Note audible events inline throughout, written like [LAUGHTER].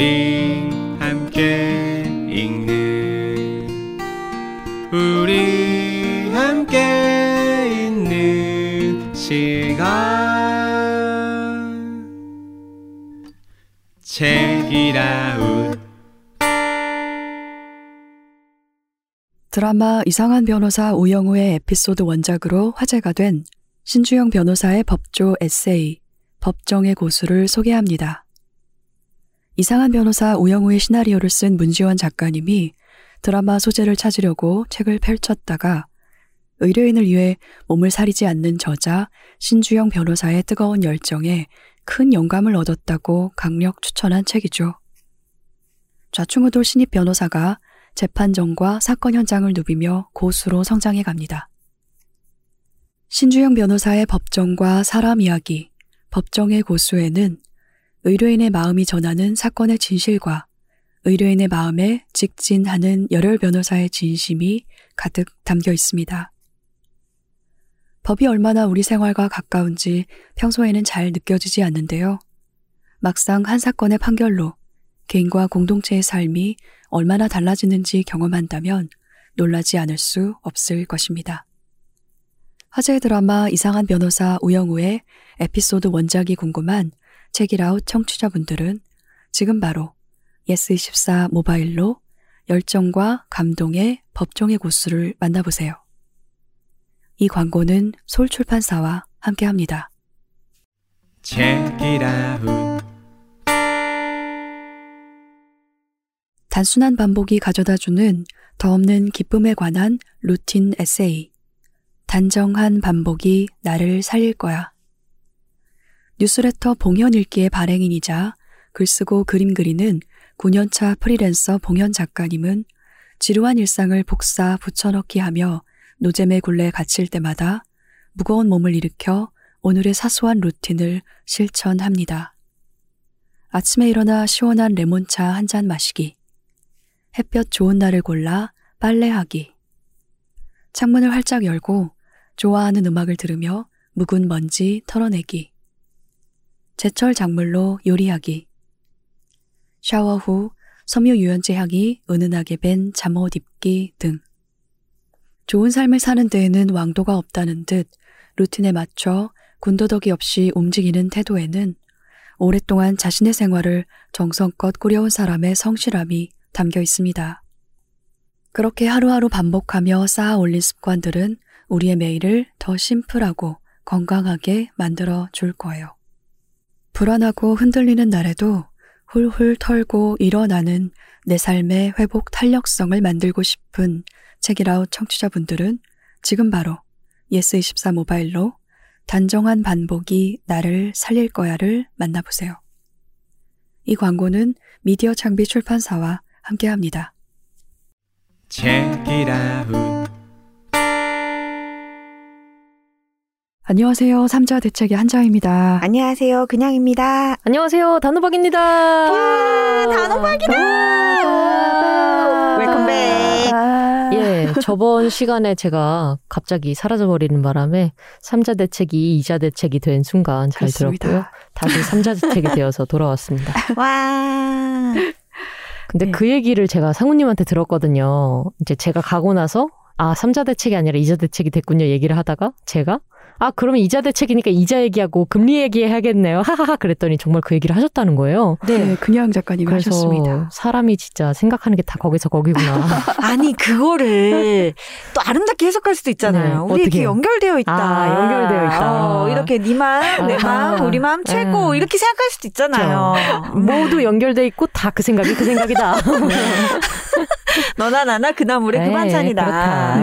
우리 함께 읽는 우리 함께 있는 시간 책이라웃 드라마 이상한 변호사 우영우의 에피소드 원작으로 화제가 된 신주영 변호사의 법조 에세이 법정의 고수를 소개합니다. 이상한 변호사 우영우의 시나리오를 쓴 문지원 작가님이 드라마 소재를 찾으려고 책을 펼쳤다가 의뢰인을 위해 몸을 사리지 않는 저자 신주영 변호사의 뜨거운 열정에 큰 영감을 얻었다고 강력 추천한 책이죠. 좌충우돌 신입 변호사가 재판정과 사건 현장을 누비며 고수로 성장해 갑니다. 신주영 변호사의 법정과 사람 이야기, 법정의 고수에는 의뢰인의 마음이 전하는 사건의 진실과 의뢰인의 마음에 직진하는 열혈 변호사의 진심이 가득 담겨 있습니다. 법이 얼마나 우리 생활과 가까운지 평소에는 잘 느껴지지 않는데요. 막상 한 사건의 판결로 개인과 공동체의 삶이 얼마나 달라지는지 경험한다면 놀라지 않을 수 없을 것입니다. 화제의 드라마 이상한 변호사 우영우의 에피소드 원작이 궁금한 책읽아웃 청취자분들은 지금 바로 예스24 모바일로 열정과 감동의 법정의 고수를 만나보세요. 이 광고는 솔출판사와 함께합니다. 책읽아웃 단순한 반복이 가져다주는 더 없는 기쁨에 관한 루틴 에세이. 단정한 반복이 나를 살릴 거야. 뉴스레터 봉현 읽기의 발행인이자 글쓰고 그림 그리는 9년차 프리랜서 봉현 작가님은 지루한 일상을 복사 붙여넣기 하며 노잼의 굴레에 갇힐 때마다 무거운 몸을 일으켜 오늘의 사소한 루틴을 실천합니다. 아침에 일어나 시원한 레몬차 한 잔 마시기. 햇볕 좋은 날을 골라 빨래하기. 창문을 활짝 열고 좋아하는 음악을 들으며 묵은 먼지 털어내기. 제철 작물로 요리하기. 샤워 후 섬유 유연제 향이 은은하게 밴 잠옷 입기 등. 좋은 삶을 사는 데에는 왕도가 없다는 듯 루틴에 맞춰 군더더기 없이 움직이는 태도에는 오랫동안 자신의 생활을 정성껏 꾸려온 사람의 성실함이 담겨 있습니다. 그렇게 하루하루 반복하며 쌓아 올린 습관들은 우리의 매일을 더 심플하고 건강하게 만들어 줄 거예요. 불안하고 흔들리는 날에도 훌훌 털고 일어나는 내 삶의 회복 탄력성을 만들고 싶은 책이라웃 청취자분들은 지금 바로 예스24 모바일로 단정한 반복이 나를 살릴 거야를 만나보세요. 이 광고는 미디어 창비 출판사와 함께합니다. 책읽아웃 안녕하세요. 삼자 대책의 한자입니다. 안녕하세요. 그냥입니다. 안녕하세요. 단호박입니다. 와, 단호박이다. 웰컴백. 예, 저번 시간에 제가 갑자기 사라져버리는 바람에 삼자 대책이 이자 대책이 된 순간 잘 그렇습니다. 들었고요. 다시 삼자 대책이 되어서 돌아왔습니다. [LAUGHS] 와. 근데 네. 그 얘기를 제가 상우님한테 들었거든요. 이제 제가 가고 나서 아 삼자 대책이 아니라 이자 대책이 됐군요 얘기를 하다가 제가 아 그러면 이자 대책이니까 이자 얘기하고 금리 얘기해야겠네요. 하하하 그랬더니 정말 그 얘기를 하셨다는 거예요. 네, 그냥 작가님이 그래서 하셨습니다. 사람이 진짜 생각하는 게 다 거기서 거기구나. [LAUGHS] 아니, 그거를 또 아름답게 해석할 수도 있잖아요. 네, 우리 이렇게? 연결되어 있다. 아, 연결되어 있다. 어, 이렇게 네 마음, 내. 마음, 우리 마음 최고. 음. 이렇게 생각할 수도 있잖아요. 음. 모두 연결돼 있고 다 그 생각이 그 생각이다. [LAUGHS] 너나 나나 그 나물에 그 네, 반찬이다.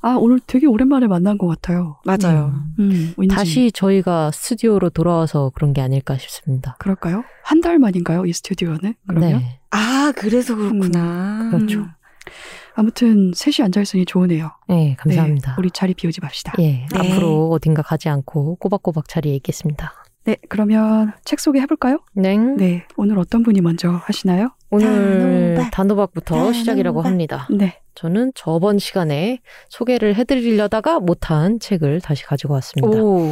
아, 오늘 되게 오랜만에 만난 것 같아요. 맞아요. 음, 왠지. 다시 저희가 스튜디오로 돌아와서 그런 게 아닐까 싶습니다. 그럴까요? 한 달 만인가요? 이 스튜디오는? 그러면? 네. 아, 그래서 그렇구나. 그렇죠. 음. 아무튼 셋이 앉아있으니 좋으네요. 네, 감사합니다. 네, 우리 자리 비우지 맙시다. 예, 네. 앞으로 어딘가 가지 않고 꼬박꼬박 자리에 있겠습니다. 네, 그러면 책 소개 해 볼까요? 네. 네, 오늘 어떤 분이 먼저 하시나요? 오늘 단호박. 단호박부터 단호박. 시작이라고 합니다. 네, 저는 저번 시간에 소개를 해드리려다가 못한 책을 다시 가지고 왔습니다. 오.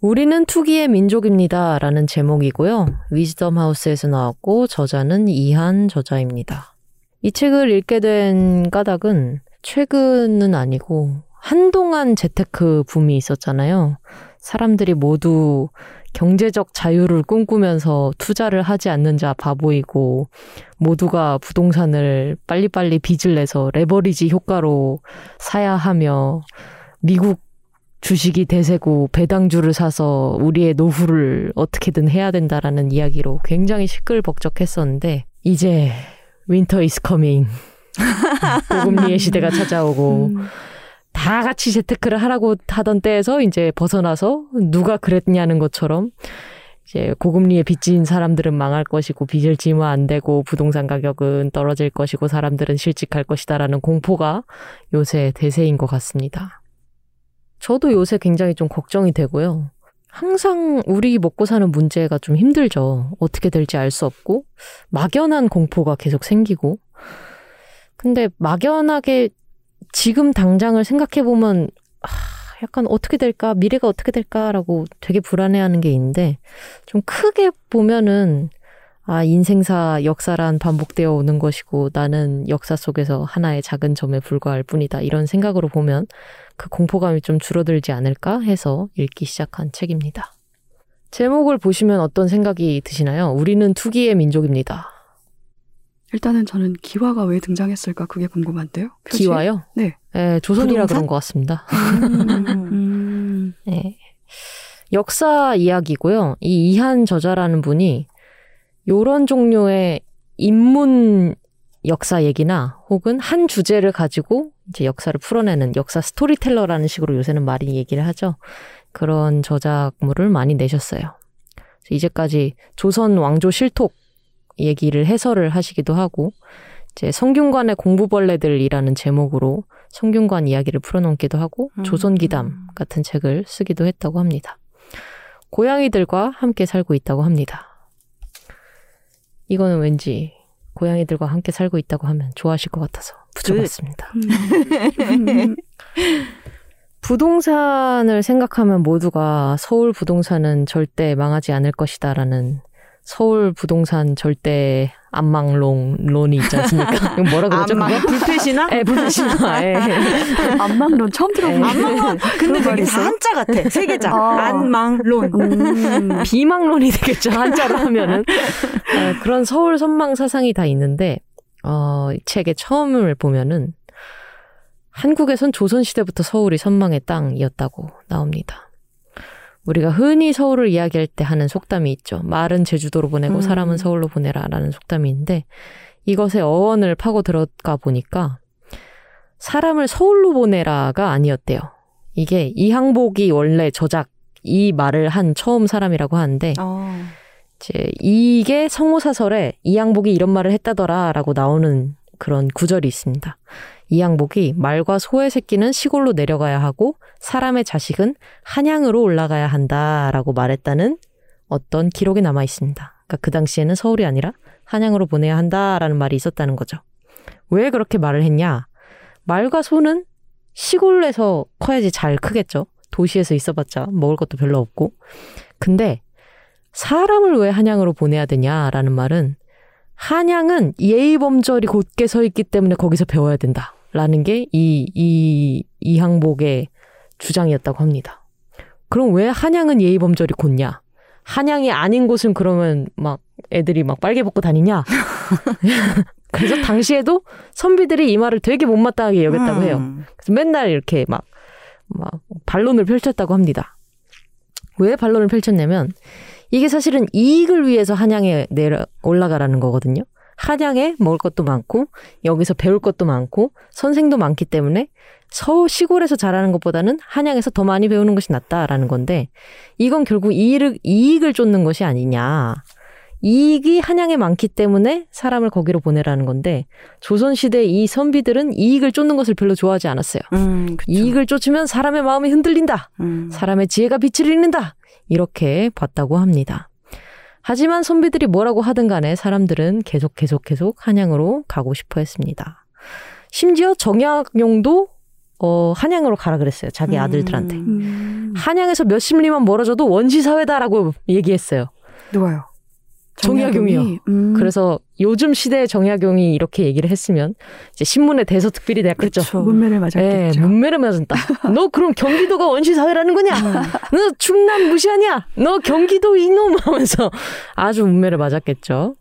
우리는 투기의 민족입니다. 라는 제목이고요. 위즈덤 하우스에서 나왔고, 저자는 이한 저자입니다. 이 책을 읽게 된 까닭은 최근은 아니고, 한동안 재테크 붐이 있었잖아요. 사람들이 모두 경제적 자유를 꿈꾸면서 투자를 하지 않는 자 바보이고, 모두가 부동산을 빨리빨리 빚을 내서 레버리지 효과로 사야 하며, 미국 주식이 대세고 배당주를 사서 우리의 노후를 어떻게든 해야 된다라는 이야기로 굉장히 시끌벅적했었는데 이제 winter is coming 고금리의 시대가 찾아오고 음, 다 같이 재테크를 하라고 하던 때에서 이제 벗어나서 누가 그랬냐는 것처럼 이제 고금리에 빚진 사람들은 망할 것이고 빚을 지면 안 되고 부동산 가격은 떨어질 것이고 사람들은 실직할 것이다라는 공포가 요새 대세인 것 같습니다. 저도 요새 굉장히 좀 걱정이 되고요. 항상 우리 먹고 사는 문제가 좀 힘들죠. 어떻게 될지 알 수 없고 막연한 공포가 계속 생기고 근데 막연하게 지금 당장을 생각해 보면 아, 약간 어떻게 될까 미래가 어떻게 될까라고 되게 불안해하는 게 있는데 좀 크게 보면은 아 인생사 역사란 반복되어 오는 것이고 나는 역사 속에서 하나의 작은 점에 불과할 뿐이다 이런 생각으로 보면 그 공포감이 좀 줄어들지 않을까 해서 읽기 시작한 책입니다. 제목을 보시면 어떤 생각이 드시나요? 우리는 투기의 민족입니다. 일단은 저는 기와가 왜 등장했을까 그게 궁금한데요. 표지에? 기와요? 네. 예, 조선이라 부동산? 그런 것 같습니다. 음. [LAUGHS] 음, 예. 역사 이야기고요. 이 이한 저자라는 분이 요런 종류의 인문 역사 얘기나 혹은 한 주제를 가지고 이제 역사를 풀어내는 역사 스토리텔러라는 식으로 요새는 많이 얘기를 하죠. 그런 저작물을 많이 내셨어요. 이제까지 조선 왕조 실톡 얘기를 해설을 하시기도 하고 이제 성균관의 공부벌레들이라는 제목으로 성균관 이야기를 풀어놓기도 하고 음. 조선기담 같은 책을 쓰기도 했다고 합니다. 고양이들과 함께 살고 있다고 합니다. 이거는 왠지 고양이들과 함께 살고 있다고 하면 좋아하실 것 같아서 붙여봤습니다. 음. [LAUGHS] 부동산을 생각하면 모두가 서울 부동산은 절대 망하지 않을 것이다라는 서울 부동산 절대 안망론론이 있지 않습니까? [LAUGHS] 이거 뭐라 그러죠? 안망? 불패시나? 예, 불패시나. [LAUGHS] 예. 안망론 처음 들어보는 안망론. 근데 되게 있어요? 한자 같아. 세 개자. 아. 안망론. 음. 비망론이 되겠죠. 한자로 하면은. 어, 그런 서울 선망 사상이 다 있는데, 어, 이 책의 처음을 보면은 한국에선 조선 시대부터 서울이 선망의 땅이었다고 나옵니다. 우리가 흔히 서울을 이야기할 때 하는 속담이 있죠. 말은 제주도로 보내고 음. 사람은 서울로 보내라라는 속담이 있는데 이것의 어원을 파고 들어가 보니까 사람을 서울로 보내라가 아니었대요. 이게 이항복이 원래 저작 이 말을 한 처음 사람이라고 하는데 어. 이제 이게 성호사설에 이항복이 이런 말을 했다더라라고 나오는 그런 구절이 있습니다. 이항복이 말과 소의 새끼는 시골로 내려가야 하고 사람의 자식은 한양으로 올라가야 한다라고 말했다는 어떤 기록이 남아 있습니다. 그러니까 그 당시에는 서울이 아니라 한양으로 보내야 한다라는 말이 있었다는 거죠. 왜 그렇게 말을 했냐? 말과 소는 시골에서 커야지 잘 크겠죠. 도시에서 있어봤자 먹을 것도 별로 없고. 근데 사람을 왜 한양으로 보내야 되냐라는 말은 한양은 예의범절이 곧게 서 있기 때문에 거기서 배워야 된다 라는 게 이 이 이 항복의 주장이었다고 합니다. 그럼 왜 한양은 예의범절이 곧냐? 한양이 아닌 곳은 그러면 막 애들이 막 빨개 벗고 다니냐? [LAUGHS] 그래서 당시에도 선비들이 이 말을 되게 못마땅하게 여겼다고 해요. 음. 그래서 맨날 이렇게 막, 막 반론을 펼쳤다고 합니다. 왜 반론을 펼쳤냐면 이게 사실은 이익을 위해서 한양에 내려 올라가라는 거거든요. 한양에 먹을 것도 많고 여기서 배울 것도 많고 선생도 많기 때문에 서 시골에서 잘하는 것보다는 한양에서 더 많이 배우는 것이 낫다라는 건데 이건 결국 이익을 이익을 쫓는 것이 아니냐. 이익이 한양에 많기 때문에 사람을 거기로 보내라는 건데 조선시대 이 선비들은 이익을 쫓는 것을 별로 좋아하지 않았어요. 음. 이익을 쫓으면 사람의 마음이 흔들린다. 음. 사람의 지혜가 빛을 잃는다. 이렇게 봤다고 합니다. 하지만 선비들이 뭐라고 하든 간에 사람들은 계속 계속 계속 한양으로 가고 싶어 했습니다. 심지어 정약용도 어, 한양으로 가라 그랬어요. 자기 음. 아들들한테. 음. 한양에서 몇십 리만 멀어져도 원시 사회다라고 얘기했어요. 누가요? 정약용이요. 정약용이? 음. 그래서 요즘 시대의 정약용이 이렇게 얘기를 했으면 이제 신문에 대서 특필이 됐겠죠. 그쵸. 문매를 예, 맞았겠죠. 문매를 맞았다. 너 그럼 경기도가 원시 사회라는 거냐? 너 충남 무시하냐? 너 경기도 이놈 하면서 아주 문매를 맞았겠죠.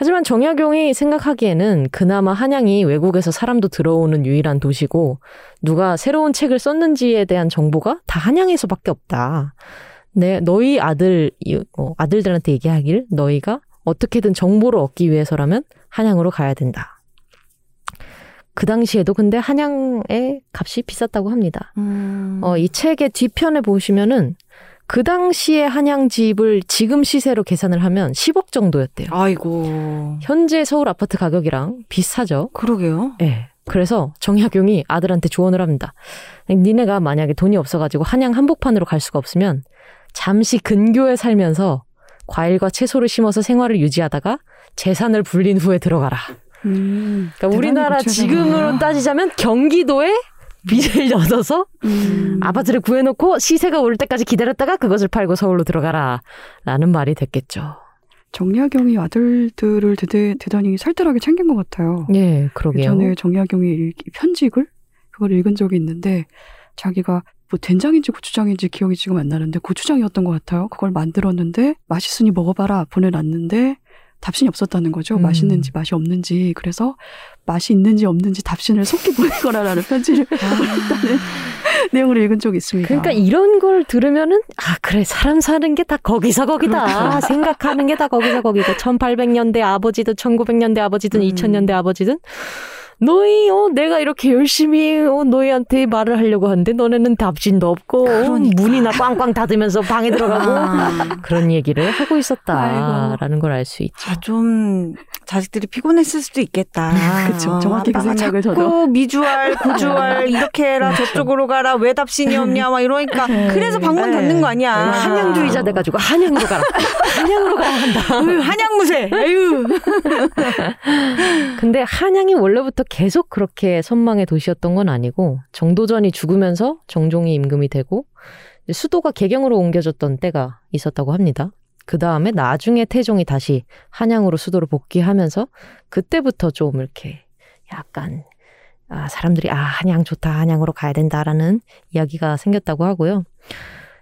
하지만 정약용이 생각하기에는 그나마 한양이 외국에서 사람도 들어오는 유일한 도시고 누가 새로운 책을 썼는지에 대한 정보가 다 한양에서밖에 없다. 네, 너희 아들 이- 어, 아들들한테 얘기하길 너희가 어떻게든 정보를 얻기 위해서라면 한양으로 가야 된다. 그 당시에도 근데 한양의 값이 비쌌다고 합니다. 음. 어, 이 책의 뒤편에 보시면은 그 당시에 한양 집을 지금 시세로 계산을 하면 10억 정도였대요. 아이고. 현재 서울 아파트 가격이랑 비슷하죠. 그러게요. 예. 그래서 정약용이 아들한테 조언을 합니다. 니네가 만약에 돈이 없어가지고 한양 한복판으로 갈 수가 없으면 잠시 근교에 살면서 과일과 채소를 심어서 생활을 유지하다가 재산을 불린 후에 들어가라. 음. 그러니까 우리나라 지금으로 따지자면 경기도에 빚을 얻어서 음. 아파트를 구해놓고 시세가 오를 때까지 기다렸다가 그것을 팔고 서울로 들어가라. 라는 말이 됐겠죠. 정약용이 아들들을 대대, 대단히 살뜰하게 챙긴 것 같아요. 예, 그러게요. 예전에 정약용이 읽- 편집을 그걸 읽은 적이 있는데 자기가 뭐 된장인지 고추장인지 기억이 지금 안 나는데 고추장이었던 것 같아요. 그걸 만들었는데 맛있으니 먹어봐라 보내놨는데 답신이 없었다는 거죠. 음. 맛있는지 맛이 없는지 그래서 맛이 있는지 없는지 답신을 속기 보내거라라는 편지를 [LAUGHS] 보냈다는 [LAUGHS] 내용을 읽은 적이 있습니다. 그러니까 이런 걸 들으면은 아 그래 사람 사는 게 다 거기서 거기다 그렇죠. 생각하는 게 다 거기서 거기고 1800년대 아버지든 1900년대 아버지든 음. 2000년대 아버지든 너희 어 내가 이렇게 열심히 어 너희한테 말을 하려고 하는데 너네는 답신도 없고 어, 그러니까. 문이나 꽝꽝 닫으면서 방에 들어가고 아, 그런 얘기를 하고 있었다라는 걸 알 수 있죠. 아, 좀 자식들이 피곤했을 수도 있겠다. [LAUGHS] 그쵸. 정확히 그 생각을 자꾸 저도. 미주알, 고주알 [LAUGHS] 이렇게 해라 저쪽으로 가라 왜 답신이 없냐 막 이러니까 그래서 방문 네. 닫는 거 아니야. 한양주의자 돼가지고 한양으로 가라. [LAUGHS] 한양으로 가야 한다. 한양무새. 에휴. 근데 한양이 원래부터 계속 그렇게 선망의 도시였던 건 아니고 정도전이 죽으면서 정종이 임금이 되고 수도가 개경으로 옮겨졌던 때가 있었다고 합니다. 그 다음에 나중에 태종이 다시 한양으로 수도를 복귀하면서 그때부터 좀 이렇게 약간 아, 사람들이 아 한양 좋다 한양으로 가야 된다라는 이야기가 생겼다고 하고요.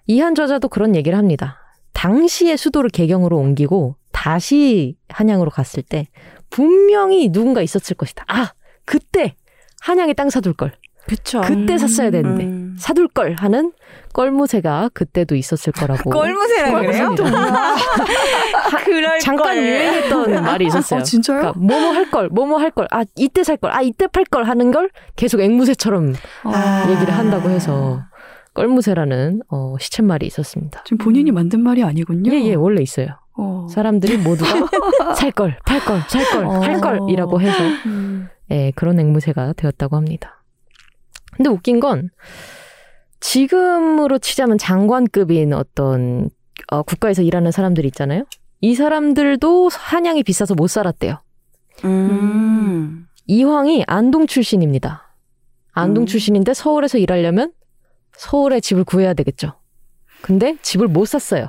이한 저자도 그런 얘기를 합니다. 당시에 수도를 개경으로 옮기고 다시 한양으로 갔을 때 분명히 누군가 있었을 것이다. 아, 그때 한양에 땅 사둘 걸. 그쵸. 그때 샀어야 되는데. 음. 사둘 걸 하는 껄무새가 그때도 있었을 거라고. 껄무새라 그래요? 그럴 잠깐 걸. 유행했던 [LAUGHS] 말이 있었어요. 어, 진짜요? 그러니까 뭐뭐 할 걸, 뭐뭐 할 걸, 아 이때 살 걸, 아 이때 팔 걸 하는 걸 계속 앵무새처럼 아. 얘기를 한다고 해서 껄무새라는 어, 시쳇말이 있었습니다. 지금 본인이 만든 말이 아니군요. 예예 원래 있어요. 어. 사람들이 모두가 [LAUGHS] 살 걸, 팔 걸, 살 걸, 어. 할 걸이라고 해서 음. 예, 그런 앵무새가 되었다고 합니다. 근데 웃긴 건 지금으로 치자면 장관급인 어떤 어, 국가에서 일하는 사람들 있잖아요. 이 사람들도 한양이 비싸서 못 살았대요. 음. 이황이 안동 출신입니다. 안동 음. 출신인데 서울에서 일하려면 서울에 집을 구해야 되겠죠. 근데 집을 못 샀어요.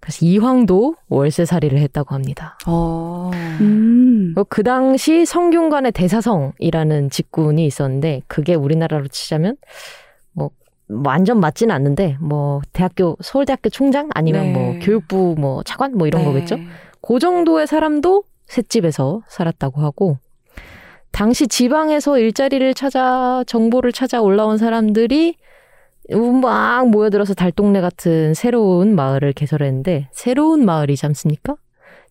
그래서 이황도 월세살이를 했다고 합니다. 어. 음. 어, 그 당시 성균관의 대사성이라는 직군이 있었는데 그게 우리나라로 치자면 뭐 완전 맞지는 않는데 뭐 대학교 서울대학교 총장 아니면 네. 뭐 교육부 뭐 차관 뭐 이런 네. 거겠죠. 그 정도의 사람도 셋집에서 살았다고 하고 당시 지방에서 일자리를 찾아 정보를 찾아 올라온 사람들이 막 모여들어서 달동네 같은 새로운 마을을 개설했는데 새로운 마을이지 않습니까?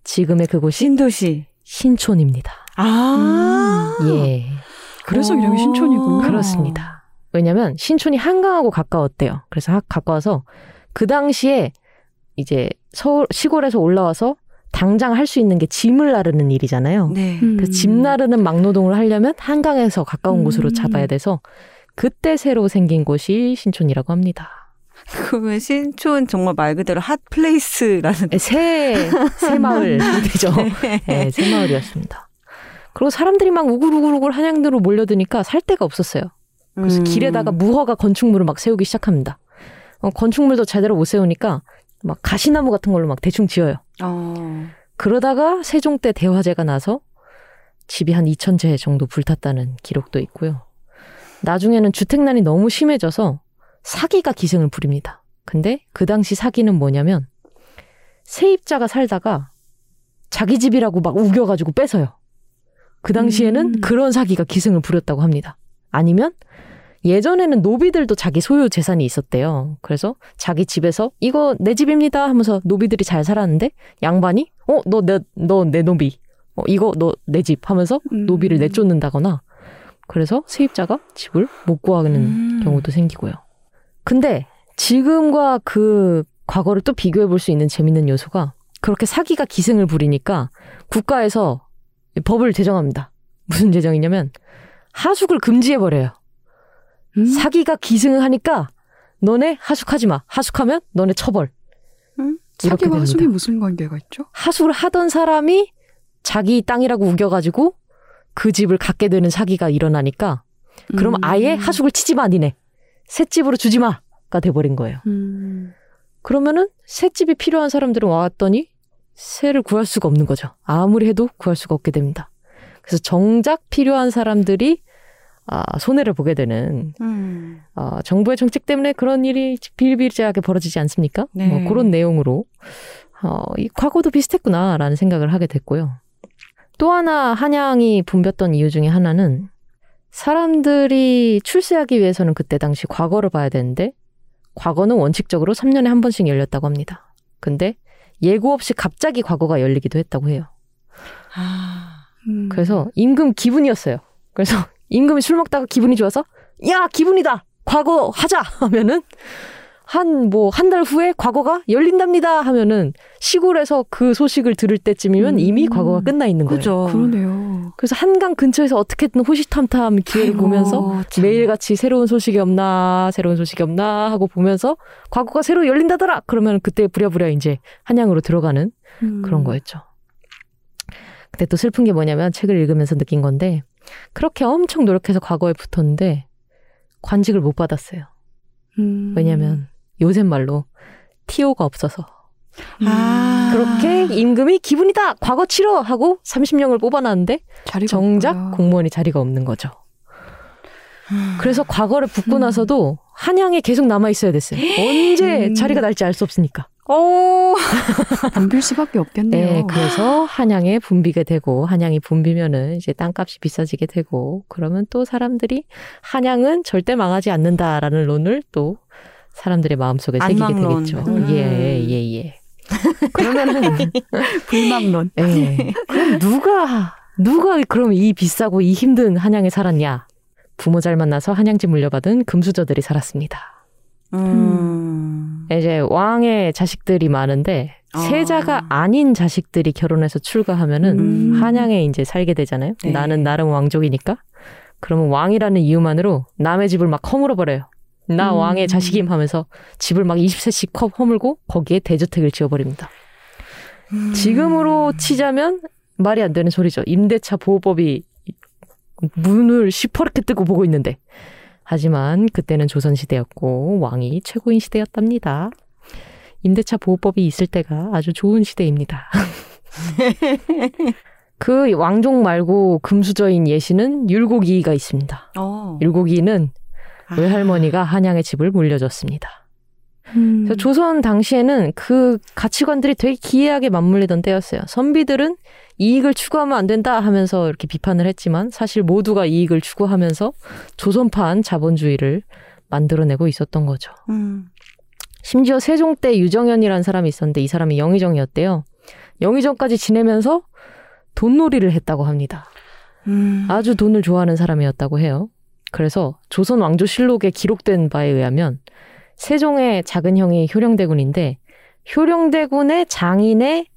지금의 그곳이 신도시. 신촌입니다. 아. 예, 그래서 어. 이름이 신촌이군요. 그렇습니다. 왜냐면 신촌이 한강하고 가까웠대요. 그래서 하- 가까워서 그 당시에 이제 서울 시골에서 올라와서 당장 할 수 있는 게 짐을 나르는 일이잖아요. 네. 음. 그래서 짐 나르는 막노동을 하려면 한강에서 가까운 음. 곳으로 잡아야 돼서 그때 새로 생긴 곳이 신촌이라고 합니다. 그러면 신촌 정말 말 그대로 핫 플레이스라는. 새, 새 마을 [LAUGHS] [LAUGHS] 되죠. 네, 새 마을이었습니다. 그리고 사람들이 막 우글우글우글 한양대로 몰려드니까 살 데가 없었어요. 그래서 음. 길에다가 무허가 건축물을 막 세우기 시작합니다. 어, 건축물도 제대로 못 세우니까 막 가시나무 같은 걸로 막 대충 지어요. 어. 그러다가 세종 때 대화재가 나서 집이 한 2,000채 정도 불탔다는 기록도 있고요. 나중에는 주택난이 너무 심해져서 사기가 기승을 부립니다. 근데 그 당시 사기는 뭐냐면 세입자가 살다가 자기 집이라고 막 우겨가지고 뺏어요. 그 당시에는 음. 그런 사기가 기승을 부렸다고 합니다. 아니면 예전에는 노비들도 자기 소유 재산이 있었대요. 그래서 자기 집에서 이거 내 집입니다 하면서 노비들이 잘 살았는데 양반이 어 너 내 너 내 노비 어 이거 너 내 집 하면서 음. 노비를 내쫓는다거나 그래서 세입자가 집을 못 구하는 음. 경우도 생기고요. 근데 지금과 그 과거를 또 비교해 볼 수 있는 재밌는 요소가 그렇게 사기가 기승을 부리니까 국가에서 법을 제정합니다. 무슨 제정이냐면 하숙을 금지해 버려요. 음? 사기가 기승을 하니까 너네 하숙하지 마. 하숙하면 너네 처벌. 이렇게 사기와 하숙이. 무슨 관계가 있죠? 하숙을 하던 사람이 자기 땅이라고 우겨가지고 그 집을 갖게 되는 사기가 일어나니까 그럼 음. 아예 하숙을 치지 마 니네. 새 집으로 주지 마가 돼버린 거예요. 음. 그러면은 새 집이 필요한 사람들은 와왔더니 새를 구할 수가 없는 거죠. 아무리 해도 구할 수가 없게 됩니다. 그래서 정작 필요한 사람들이 아, 손해를 보게 되는 음. 아, 정부의 정책 때문에 그런 일이 비일비재하게 벌어지지 않습니까? 네. 뭐 그런 내용으로 어, 이 과거도 비슷했구나라는 생각을 하게 됐고요. 또 하나 한양이 붐볐던 이유 중에 하나는 사람들이 출세하기 위해서는 그때 당시 과거를 봐야 되는데 과거는 원칙적으로 3년에 한 번씩 열렸다고 합니다. 근데 예고 없이 갑자기 과거가 열리기도 했다고 해요. 아. 음. 그래서 임금 기분이었어요. 그래서 임금이 술 먹다가 기분이 좋아서 야 기분이다 과거 하자 [LAUGHS] 하면은 한 뭐 한 달 후에 과거가 열린답니다 하면은 시골에서 그 소식을 들을 때쯤이면 음. 이미 과거가 끝나 있는 거예요. 그죠. 그러네요. 그래서 한강 근처에서 어떻게든 호시탐탐 기회를 아이고, 보면서 참. 매일같이 새로운 소식이 없나 새로운 소식이 없나 하고 보면서 과거가 새로 열린다더라 그러면 그때 부랴부랴 이제 한양으로 들어가는 음. 그런 거였죠. 근데 또 슬픈 게 뭐냐면 책을 읽으면서 느낀 건데 그렇게 엄청 노력해서 과거에 붙었는데 관직을 못 받았어요. 음. 왜냐면 요새 말로 티오가 없어서 아. 그렇게 임금이 기분이다 과거 치러 하고 30명을 뽑아놨는데 정작 없구나. 공무원이 자리가 없는 거죠. 그래서 과거를 붙고 음. 나서도 한양에 계속 남아 있어야 됐어요. 언제 음. 자리가 날지 알 수 없으니까. 오. 붐빌 [LAUGHS] 수밖에 없겠네요. 네, 그래서 한양에 붐비게 되고 한양이 붐비면은 이제 땅값이 비싸지게 되고 그러면 또 사람들이 한양은 절대 망하지 않는다라는 론을 또 사람들의 마음속에 새기게. 되겠죠. 음. 예, 예, 예. 그러면은 [LAUGHS] 불망론. 예. 그럼 누가 누가 그럼 이 비싸고 이 힘든 한양에 살았냐? 부모 잘 만나서 한양집 물려받은 금수저들이 살았습니다. 음. 이제 왕의 자식들이 많은데 아. 세자가 아 닌 자식들이 결혼해서 출가하면은 음. 한양에 이제 살게 되잖아요. 네. 나는 나름 왕족이니까. 그러면 왕이라는 이유만으로 남의 집을 막 허물어 버려요. 나 음. 왕의 자식임 하면서 집을 막 20세씩 컵 허물고 거기에 대저택을 지어버립니다. 음. 지금으로 치자면 말이 안 되는 소리죠. 임대차 보호법이 문을 시퍼렇게 뜨고 보고 있는데. 하지만 그때는 조선시대였고 왕이 최고인 시대였답니다. 임대차 보호법이 있을 때가 아주 좋은 시대입니다. [LAUGHS] 그 왕족 말고 금수저인 예시는 율곡이가 있습니다. 어. 율곡이는 아. 외할머니가 한양의 집을 물려줬습니다. 음. 조선 당시에는 그 가치관들이 되게 기이하게 맞물리던 때였어요. 선비들은 이익을 추구하면 안 된다 하면서 이렇게 비판을 했지만 사실 모두가 이익을 추구하면서 조선판 자본주의를 만들어내고 있었던 거죠. 음. 심지어 세종 때 유정현이라는 사람이 있었는데 이 사람이 영의정이었대요. 영의정까지 지내면서 돈놀이를 했다고 합니다. 음. 아주 돈을 좋아하는 사람이었다고 해요. 그래서 조선 왕조실록에 기록된 바에 의하면 세종의 작은 형이 효령대군인데 효령대군의 장인의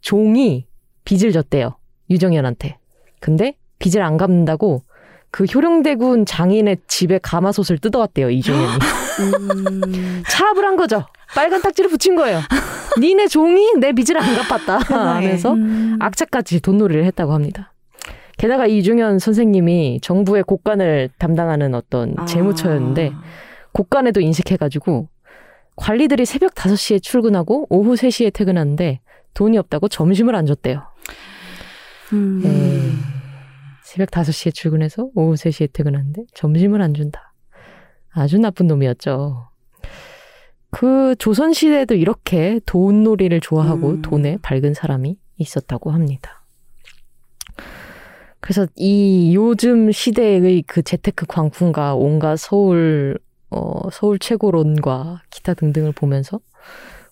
종이 빚을 졌대요. 유정현한테. 근데 빚을 안 갚는다고 그 효령대군 장인의 집에 가마솥을 뜯어왔대요. 이종현이. 음. 차압을 한 거죠. 빨간 딱지를 붙인 거예요. 니네 종이 내 빚을 안 갚았다. 하면서 음. 악착같이 돈놀이를 했다고 합니다. 게다가 이중현 선생님이 정부의 곳간을 담당하는 어떤 아. 재무처였는데 곳간에도 인식해가지고 관리들이 새벽 5시에 출근하고 오후 3시에 퇴근하는데 돈이 없다고 점심을 안 줬대요. 음. 예. 새벽 5시에 출근해서 오후 3시에 퇴근하는데 점심을 안 준다. 아주 나쁜 놈이었죠. 그 조선시대에도 이렇게 돈놀이를 좋아하고 음. 돈에 밝은 사람이 있었다고 합니다. 그래서 이 요즘 시대의 그 재테크 광풍과 온갖 서울, 어, 서울 최고론과 기타 등등을 보면서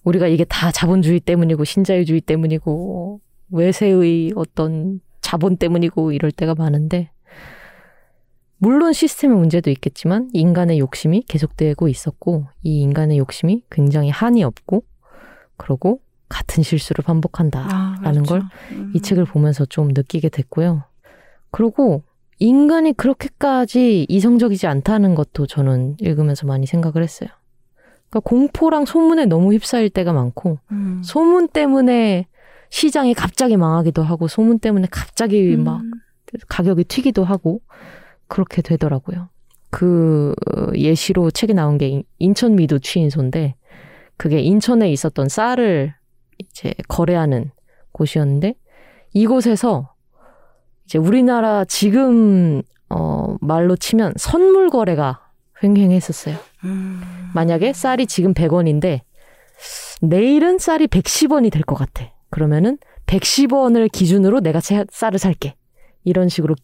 우리가 이게 다 자본주의 때문이고 신자유주의 때문이고 외세의 어떤 자본 때문이고 이럴 때가 많은데 물론 시스템의 문제도 있겠지만 인간의 욕심이 계속되고 있었고 이 인간의 욕심이 굉장히 한이 없고 그러고 같은 실수를 반복한다. 아, 라는 걸 음. 이 책을 보면서 좀 느끼게 됐고요. 그리고 인간이 그렇게까지 이성적이지 않다는 것도 저는 읽으면서 많이 생각을 했어요. 그러니까 공포랑 소문에 너무 휩싸일 때가 많고 음. 소문 때문에 시장이 갑자기 망하기도 하고 소문 때문에 갑자기 음. 막 가격이 튀기도 하고 그렇게 되더라고요. 그 예시로 책에 나온 게 인- 인천 미도 취인소인데 그게 인천에 있었던 쌀을 이제 거래하는 곳이었는데 이곳에서 이제 우리나라 지금 어 말로 치면 선물 거래가 횡행했었어요. 음. 만약에 쌀이 지금 100원인데 내일은 쌀이 110원이 될 것 같아. 그러면은 110원을 기준으로 내가 새- 쌀을 살게. 이런 식으로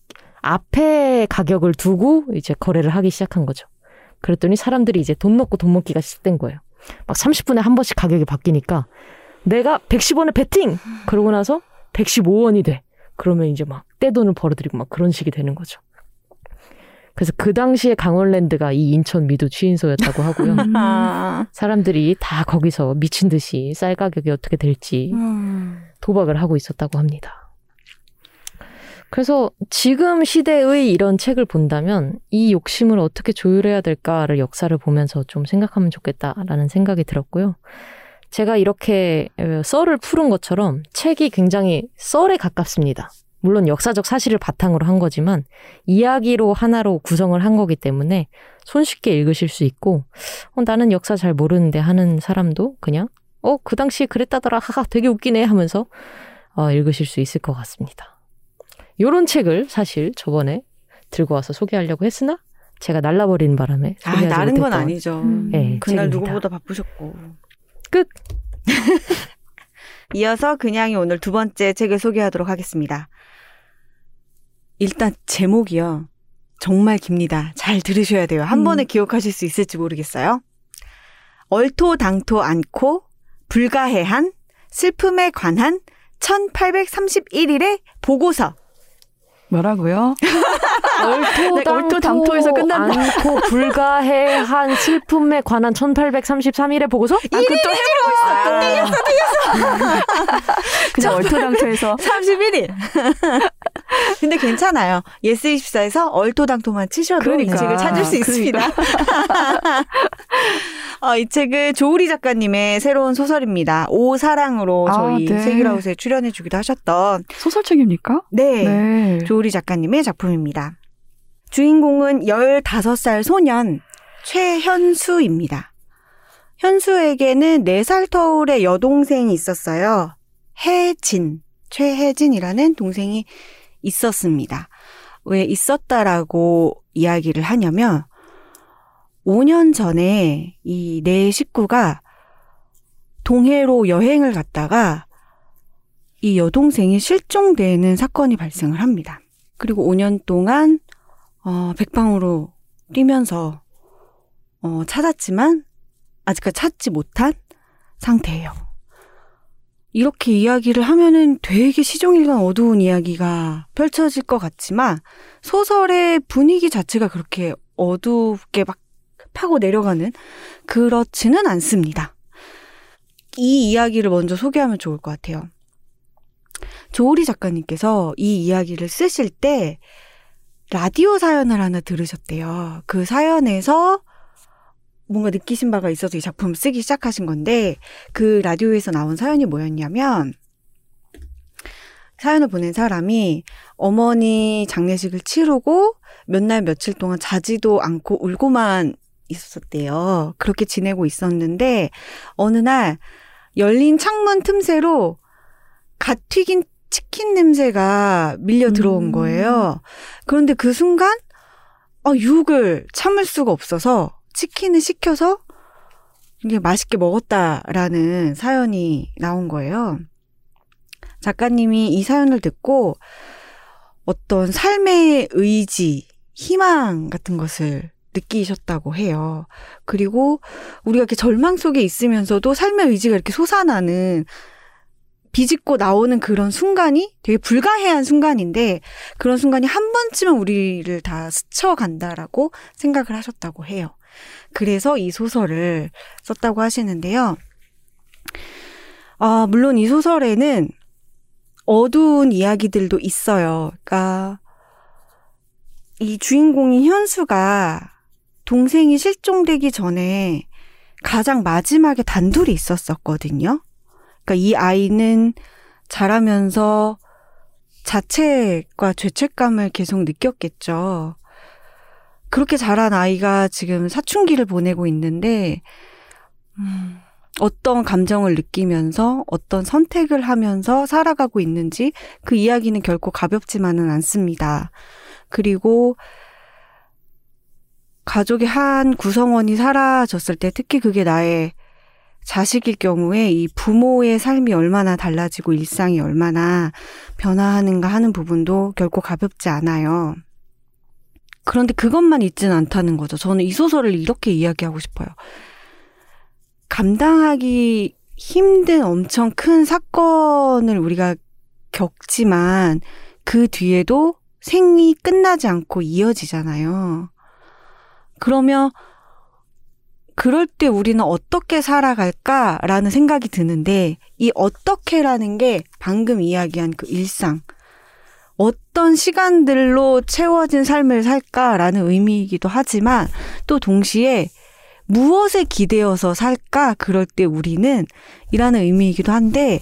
앞에 가격을 두고 이제 거래를 하기 시작한 거죠. 그랬더니 사람들이 이제 돈 넣고 돈 먹기가 시작된 거예요. 막 30분에 한 번씩 가격이 바뀌니까 내가 110원에 베팅! 그러고 나서 115원이 돼. 그러면 이제 막 떼돈을 벌어들이고 막 그런 식이 되는 거죠. 그래서 그 당시에 강원랜드가 이 인천 미도 취인소였다고 하고요. 음. 아. 사람들이 다 거기서 미친 듯이 쌀 가격이 어떻게 될지 음. 도박을 하고 있었다고 합니다. 그래서 지금 시대의 이런 책을 본다면 이 욕심을 어떻게 조율해야 될까를 역사를 보면서 좀 생각하면 좋겠다라는 생각이 들었고요. 제가 이렇게 썰을 푸른 것처럼 책이 굉장히 썰에 가깝습니다. 물론 역사적 사실을 바탕으로 한 거지만 이야기로 하나로 구성을 한 거기 때문에 손쉽게 읽으실 수 있고 어, 나는 역사 잘 모르는데 하는 사람도 그냥 어, 그 당시에 그랬다더라. 하하, 되게 웃기네 하면서 어, 읽으실 수 있을 것 같습니다. 요런 책을 사실 저번에 들고 와서 소개하려고 했으나 제가 날라버리는 바람에 아, 나른 건 아니죠. 음. 네, 그날 책입니다. 누구보다 바쁘셨고. 끝. [LAUGHS] 이어서 그냥이 오늘 두 번째 책을 소개하도록 하겠습니다. 일단 제목이요. 정말 깁니다. 잘 들으셔야 돼요. 한 음. 번에 기억하실 수 있을지 모르겠어요. 얼토당토 않고 불가해한 슬픔에 관한 1831일의 보고서. 뭐라고요? [LAUGHS] 얼토당토 내가 얼토당토에서 끝난다. 않고 불가해한 슬픔에 관한 1833일의 보고서? 아, 그또 해보고 있어요. [LAUGHS] 그냥 얼토당토에서 31일. [LAUGHS] 근데 괜찮아요. 예스24에서 얼토당토만 치셔도 그러니까, 이 책을 찾을 수 있습니다. 어, 이 책은 조우리 작가님의 새로운 소설입니다. 오사랑으로 아, 저희 네. 세기라우스에 출연해주기도 하셨던 소설책입니까? 네, 네. 조우리 작가님의 작품입니다. 주인공은 15살 소년 최현수입니다. 현수에게는 4살 터울의 여동생이 있었어요. 혜진, 최혜진이라는 동생이 있었습니다. 왜 있었다라고 이야기를 하냐면 5년 전에 이 네 식구가 동해로 여행을 갔다가 이 여동생이 실종되는 사건이 발생을 합니다. 그리고 5년 동안 어, 백방으로 뛰면서 어, 찾았지만 아직까지 찾지 못한 상태예요. 이렇게 이야기를 하면은 되게 시종일관 어두운 이야기가 펼쳐질 것 같지만 소설의 분위기 자체가 그렇게 어둡게 막 파고 내려가는 그렇지는 않습니다. 이 이야기를 먼저 소개하면 좋을 것 같아요. 조우리 작가님께서 이 이야기를 쓰실 때 라디오 사연을 하나 들으셨대요. 그 사연에서 뭔가 느끼신 바가 있어서 이 작품을 쓰기 시작하신 건데 그 라디오에서 나온 사연이 뭐였냐면 사연을 보낸 사람이 어머니 장례식을 치르고 몇 날 며칠 동안 자지도 않고 울고만 있었대요. 그렇게 지내고 있었는데 어느 날 열린 창문 틈새로 갓 튀긴 치킨 냄새가 밀려 들어온 음. 거예요. 그런데 그 순간 어, 유혹을 참을 수가 없어서 치킨을 시켜서 이게 맛있게 먹었다라는 사연이 나온 거예요. 작가님이 이 사연을 듣고 어떤 삶의 의지, 희망 같은 것을 느끼셨다고 해요. 그리고 우리가 이렇게 절망 속에 있으면서도 삶의 의지가 이렇게 솟아나는 비집고 나오는 그런 순간이 되게 불가해한 순간인데 그런 순간이 한 번쯤은 우리를 다 스쳐간다라고 생각을 하셨다고 해요. 그래서 이 소설을 썼다고 하시는데요. 아, 물론 이 소설에는 어두운 이야기들도 있어요. 그러니까 이 주인공인 현수가 동생이 실종되기 전에 가장 마지막에 단둘이 있었었거든요. 그러니까 이 아이는 자라면서 자책과 죄책감을 계속 느꼈겠죠. 그렇게 자란 아이가 지금 사춘기를 보내고 있는데, 음, 어떤 감정을 느끼면서 어떤 선택을 하면서 살아가고 있는지 그 이야기는 결코 가볍지만은 않습니다. 그리고 가족의 한 구성원이 사라졌을 때 특히 그게 나의 자식일 경우에 이 부모의 삶이 얼마나 달라지고 일상이 얼마나 변화하는가 하는 부분도 결코 가볍지 않아요. 그런데 그것만 있지는 않다는 거죠. 저는 이 소설을 이렇게 이야기하고 싶어요. 감당하기 힘든 엄청 큰 사건을 우리가 겪지만 그 뒤에도 생이 끝나지 않고 이어지잖아요. 그러면 그럴 때 우리는 어떻게 살아갈까라는 생각이 드는데 이 어떻게라는 게 방금 이야기한 그 일상 어떤 시간들로 채워진 삶을 살까라는 의미이기도 하지만 또 동시에 무엇에 기대어서 살까 그럴 때 우리는 이라는 의미이기도 한데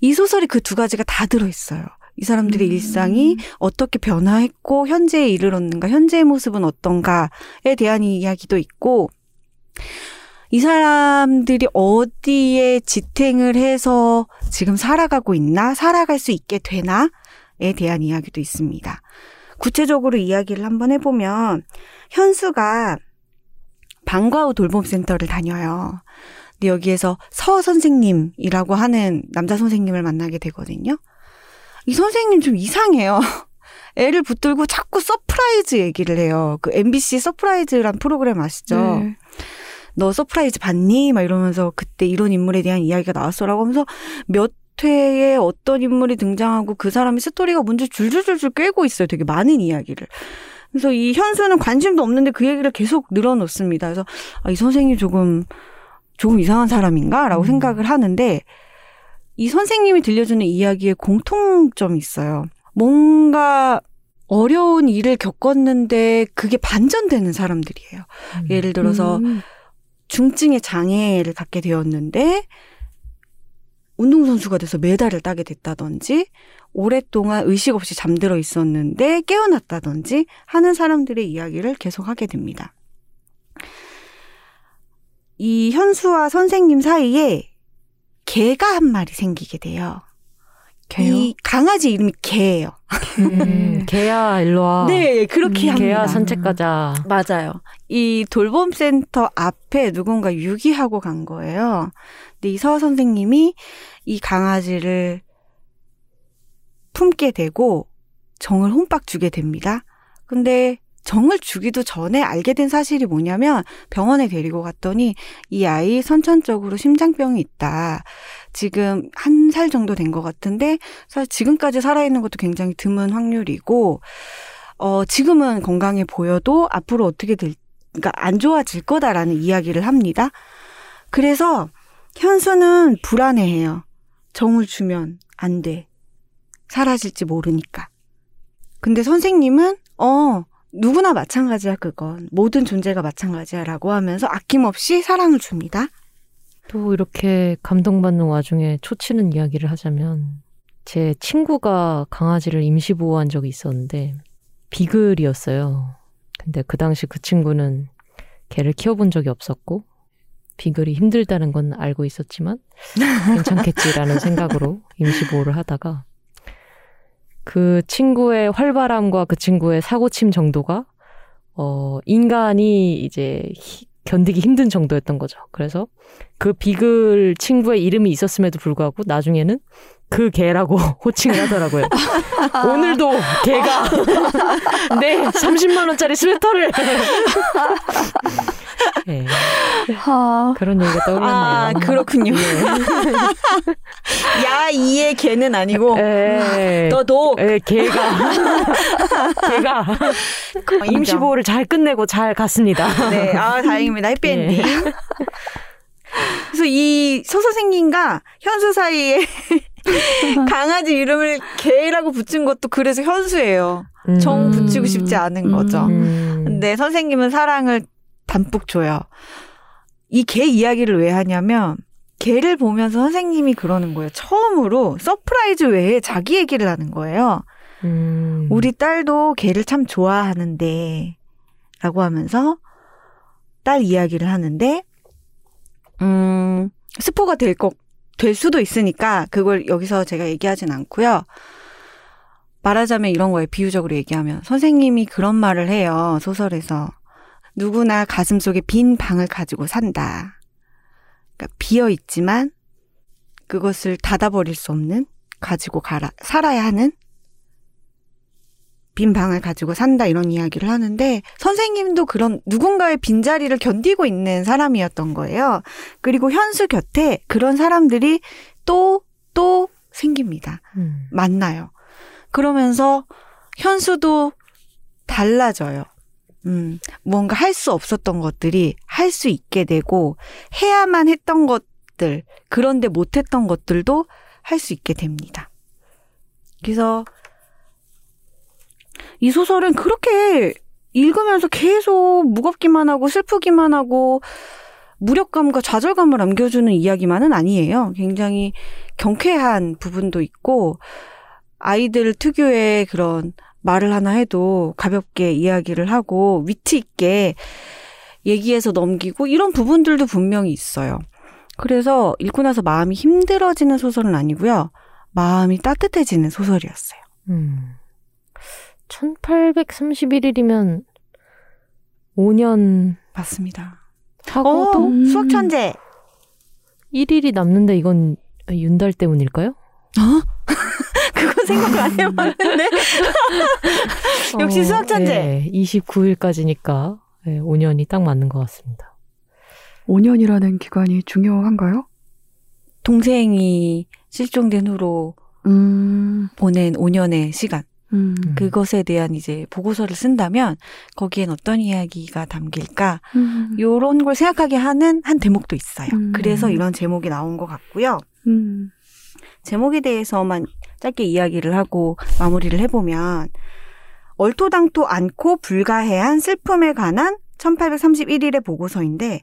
이 소설이 그 두 가지가 다 들어있어요. 이 사람들의 음. 일상이 어떻게 변화했고 현재에 이르렀는가, 현재의 모습은 어떤가에 대한 이야기도 있고 이 사람들이 어디에 지탱을 해서 지금 살아가고 있나, 살아갈 수 있게 되나에 대한 이야기도 있습니다. 구체적으로 이야기를 한번 해보면 현수가 방과 후 돌봄센터를 다녀요. 근데 여기에서 서 선생님이라고 하는 남자 선생님을 만나게 되거든요. 이 선생님 좀 이상해요. [LAUGHS] 애를 붙들고 자꾸 서프라이즈 얘기를 해요. 그 MBC 서프라이즈란 프로그램 아시죠? 네. 너 서프라이즈 받니? 막 이러면서 그때 이런 인물에 대한 이야기가 나왔어라고 하면서 몇 회에 어떤 인물이 등장하고 그 사람의 스토리가 뭔지 줄줄줄줄 꿰고 있어요. 되게 많은 이야기를. 그래서 이 현수는 관심도 없는데 그 얘기를 계속 늘어놓습니다. 그래서 아, 이 선생님 조금 조금 이상한 사람인가라고 음. 생각을 하는데 이 선생님이 들려주는 이야기에 공통점이 있어요. 뭔가 어려운 일을 겪었는데 그게 반전되는 사람들이에요. 음. 예를 들어서 음. 중증의 장애를 갖게 되었는데 운동선수가 돼서 메달을 따게 됐다든지 오랫동안 의식 없이 잠들어 있었는데 깨어났다든지 하는 사람들의 이야기를 계속하게 됩니다. 이 현수와 선생님 사이에 개가 한 마리 생기게 돼요. 개요? 이 강아지 이름이 개예요. 음, [LAUGHS] 개야 일로 와. 네, 그렇게 음, 합니다. 개야 산책 가자. 맞아요. 이 돌봄 센터 앞에 누군가 유기하고 간 거예요. 근데 이서 선생님이 이 강아지를 품게 되고 정을 혼박 주게 됩니다. 근데 정을 주기도 전에 알게 된 사실이 뭐냐면 병원에 데리고 갔더니 이 아이 선천적으로 심장병이 있다. 지금 한 살 정도 된 것 같은데 사실 지금까지 살아있는 것도 굉장히 드문 확률이고 어 지금은 건강해 보여도 앞으로 어떻게 될 그러니까 안 좋아질 거다라는 이야기를 합니다. 그래서 현수는 불안해해요. 정을 주면 안 돼. 사라질지 모르니까. 근데 선생님은 어 누구나 마찬가지야 그건 모든 존재가 마찬가지야라고 하면서 아낌없이 사랑을 줍니다. 또 이렇게 감동받는 와중에 초치는 이야기를 하자면 제 친구가 강아지를 임시 보호한 적이 있었는데 비글이었어요. 근데 그 당시 그 친구는 개를 키워본 적이 없었고 비글이 힘들다는 건 알고 있었지만 괜찮겠지라는 생각으로 임시 보호를 하다가 그 친구의 활발함과 그 친구의 사고침 정도가 어 인간이 이제 히- 견디기 힘든 정도였던 거죠. 그래서 그 비글 친구의 이름이 있었음에도 불구하고 나중에는 그 개라고 [LAUGHS] 호칭을 하더라고요. [LAUGHS] 오늘도 개가 [LAUGHS] 내 30만 원짜리 스웨터를 네, 하... 그런 얘기가 떠올랐네요. 아, 그렇군요. 야, 이의 개는 아니고, 예. 너 독. 예, 개가 개가 임시보호를 잘 끝내고 잘 갔습니다. 네, 아, 다행입니다. 해피엔딩. 그래서 이 소선생님과 현수 사이에 [LAUGHS] 강아지 이름을 개라고 붙인 것도 그래서 현수예요. 정 음. 붙이고 싶지 않은 거죠. 음. 근데 선생님은 사랑을 담뿍 줘요. 이 개 이야기를 왜 하냐면 개를 보면서 선생님이 그러는 거예요. 처음으로 서프라이즈 외에 자기 얘기를 하는 거예요. 음. 우리 딸도 개를 참 좋아하는데 라고 하면서 딸 이야기를 하는데 음 스포가 될 것, 될 수도 있으니까 그걸 여기서 제가 얘기하진 않고요. 말하자면 이런 거예요. 비유적으로 얘기하면 선생님이 그런 말을 해요. 소설에서 누구나 가슴 속에 빈 방을 가지고 산다. 그러니까 비어 있지만 그것을 닫아버릴 수 없는 가지고 가라 살아야 하는 빈 방을 가지고 산다 이런 이야기를 하는데 선생님도 그런 누군가의 빈자리를 견디고 있는 사람이었던 거예요. 그리고 현수 곁에 그런 사람들이 또또 생깁니다. 음. 만나요. 그러면서 현수도 달라져요. 음, 뭔가 할 수 없었던 것들이 할 수 있게 되고 해야만 했던 것들 그런데 못했던 것들도 할 수 있게 됩니다. 그래서 이 소설은 그렇게 읽으면서 계속 무겁기만 하고 슬프기만 하고 무력감과 좌절감을 남겨주는 이야기만은 아니에요. 굉장히 경쾌한 부분도 있고 아이들 특유의 그런 말을 하나 해도 가볍게 이야기를 하고 위트 있게 얘기해서 넘기고 이런 부분들도 분명히 있어요. 그래서 읽고 나서 마음이 힘들어지는 소설은 아니고요. 마음이 따뜻해지는 소설이었어요. 음. 1831일이면 5년 맞습니다. 하고도 어, 음. 수학 천재. 1일이 남는데 이건 윤달 때문일까요? [LAUGHS] 그건 생각을 안 해봤는데. [LAUGHS] 역시 수학 천재. 예, 29일까지니까 예, 5년이 딱 맞는 것 같습니다. 5년이라는 기간이 중요한가요? 동생이 실종된 후로 음, 보낸 5년의 시간. 음, 그것에 대한 이제 보고서를 쓴다면 거기엔 어떤 이야기가 담길까 음, 요런 걸 생각하게 하는 한 대목도 있어요. 음. 그래서 이런 제목이 나온 것 같고요. 음, 제목에 대해서만 짧게 이야기를 하고 마무리를 해보면 얼토당토 않고 불가해한 슬픔에 관한 1831일의 보고서인데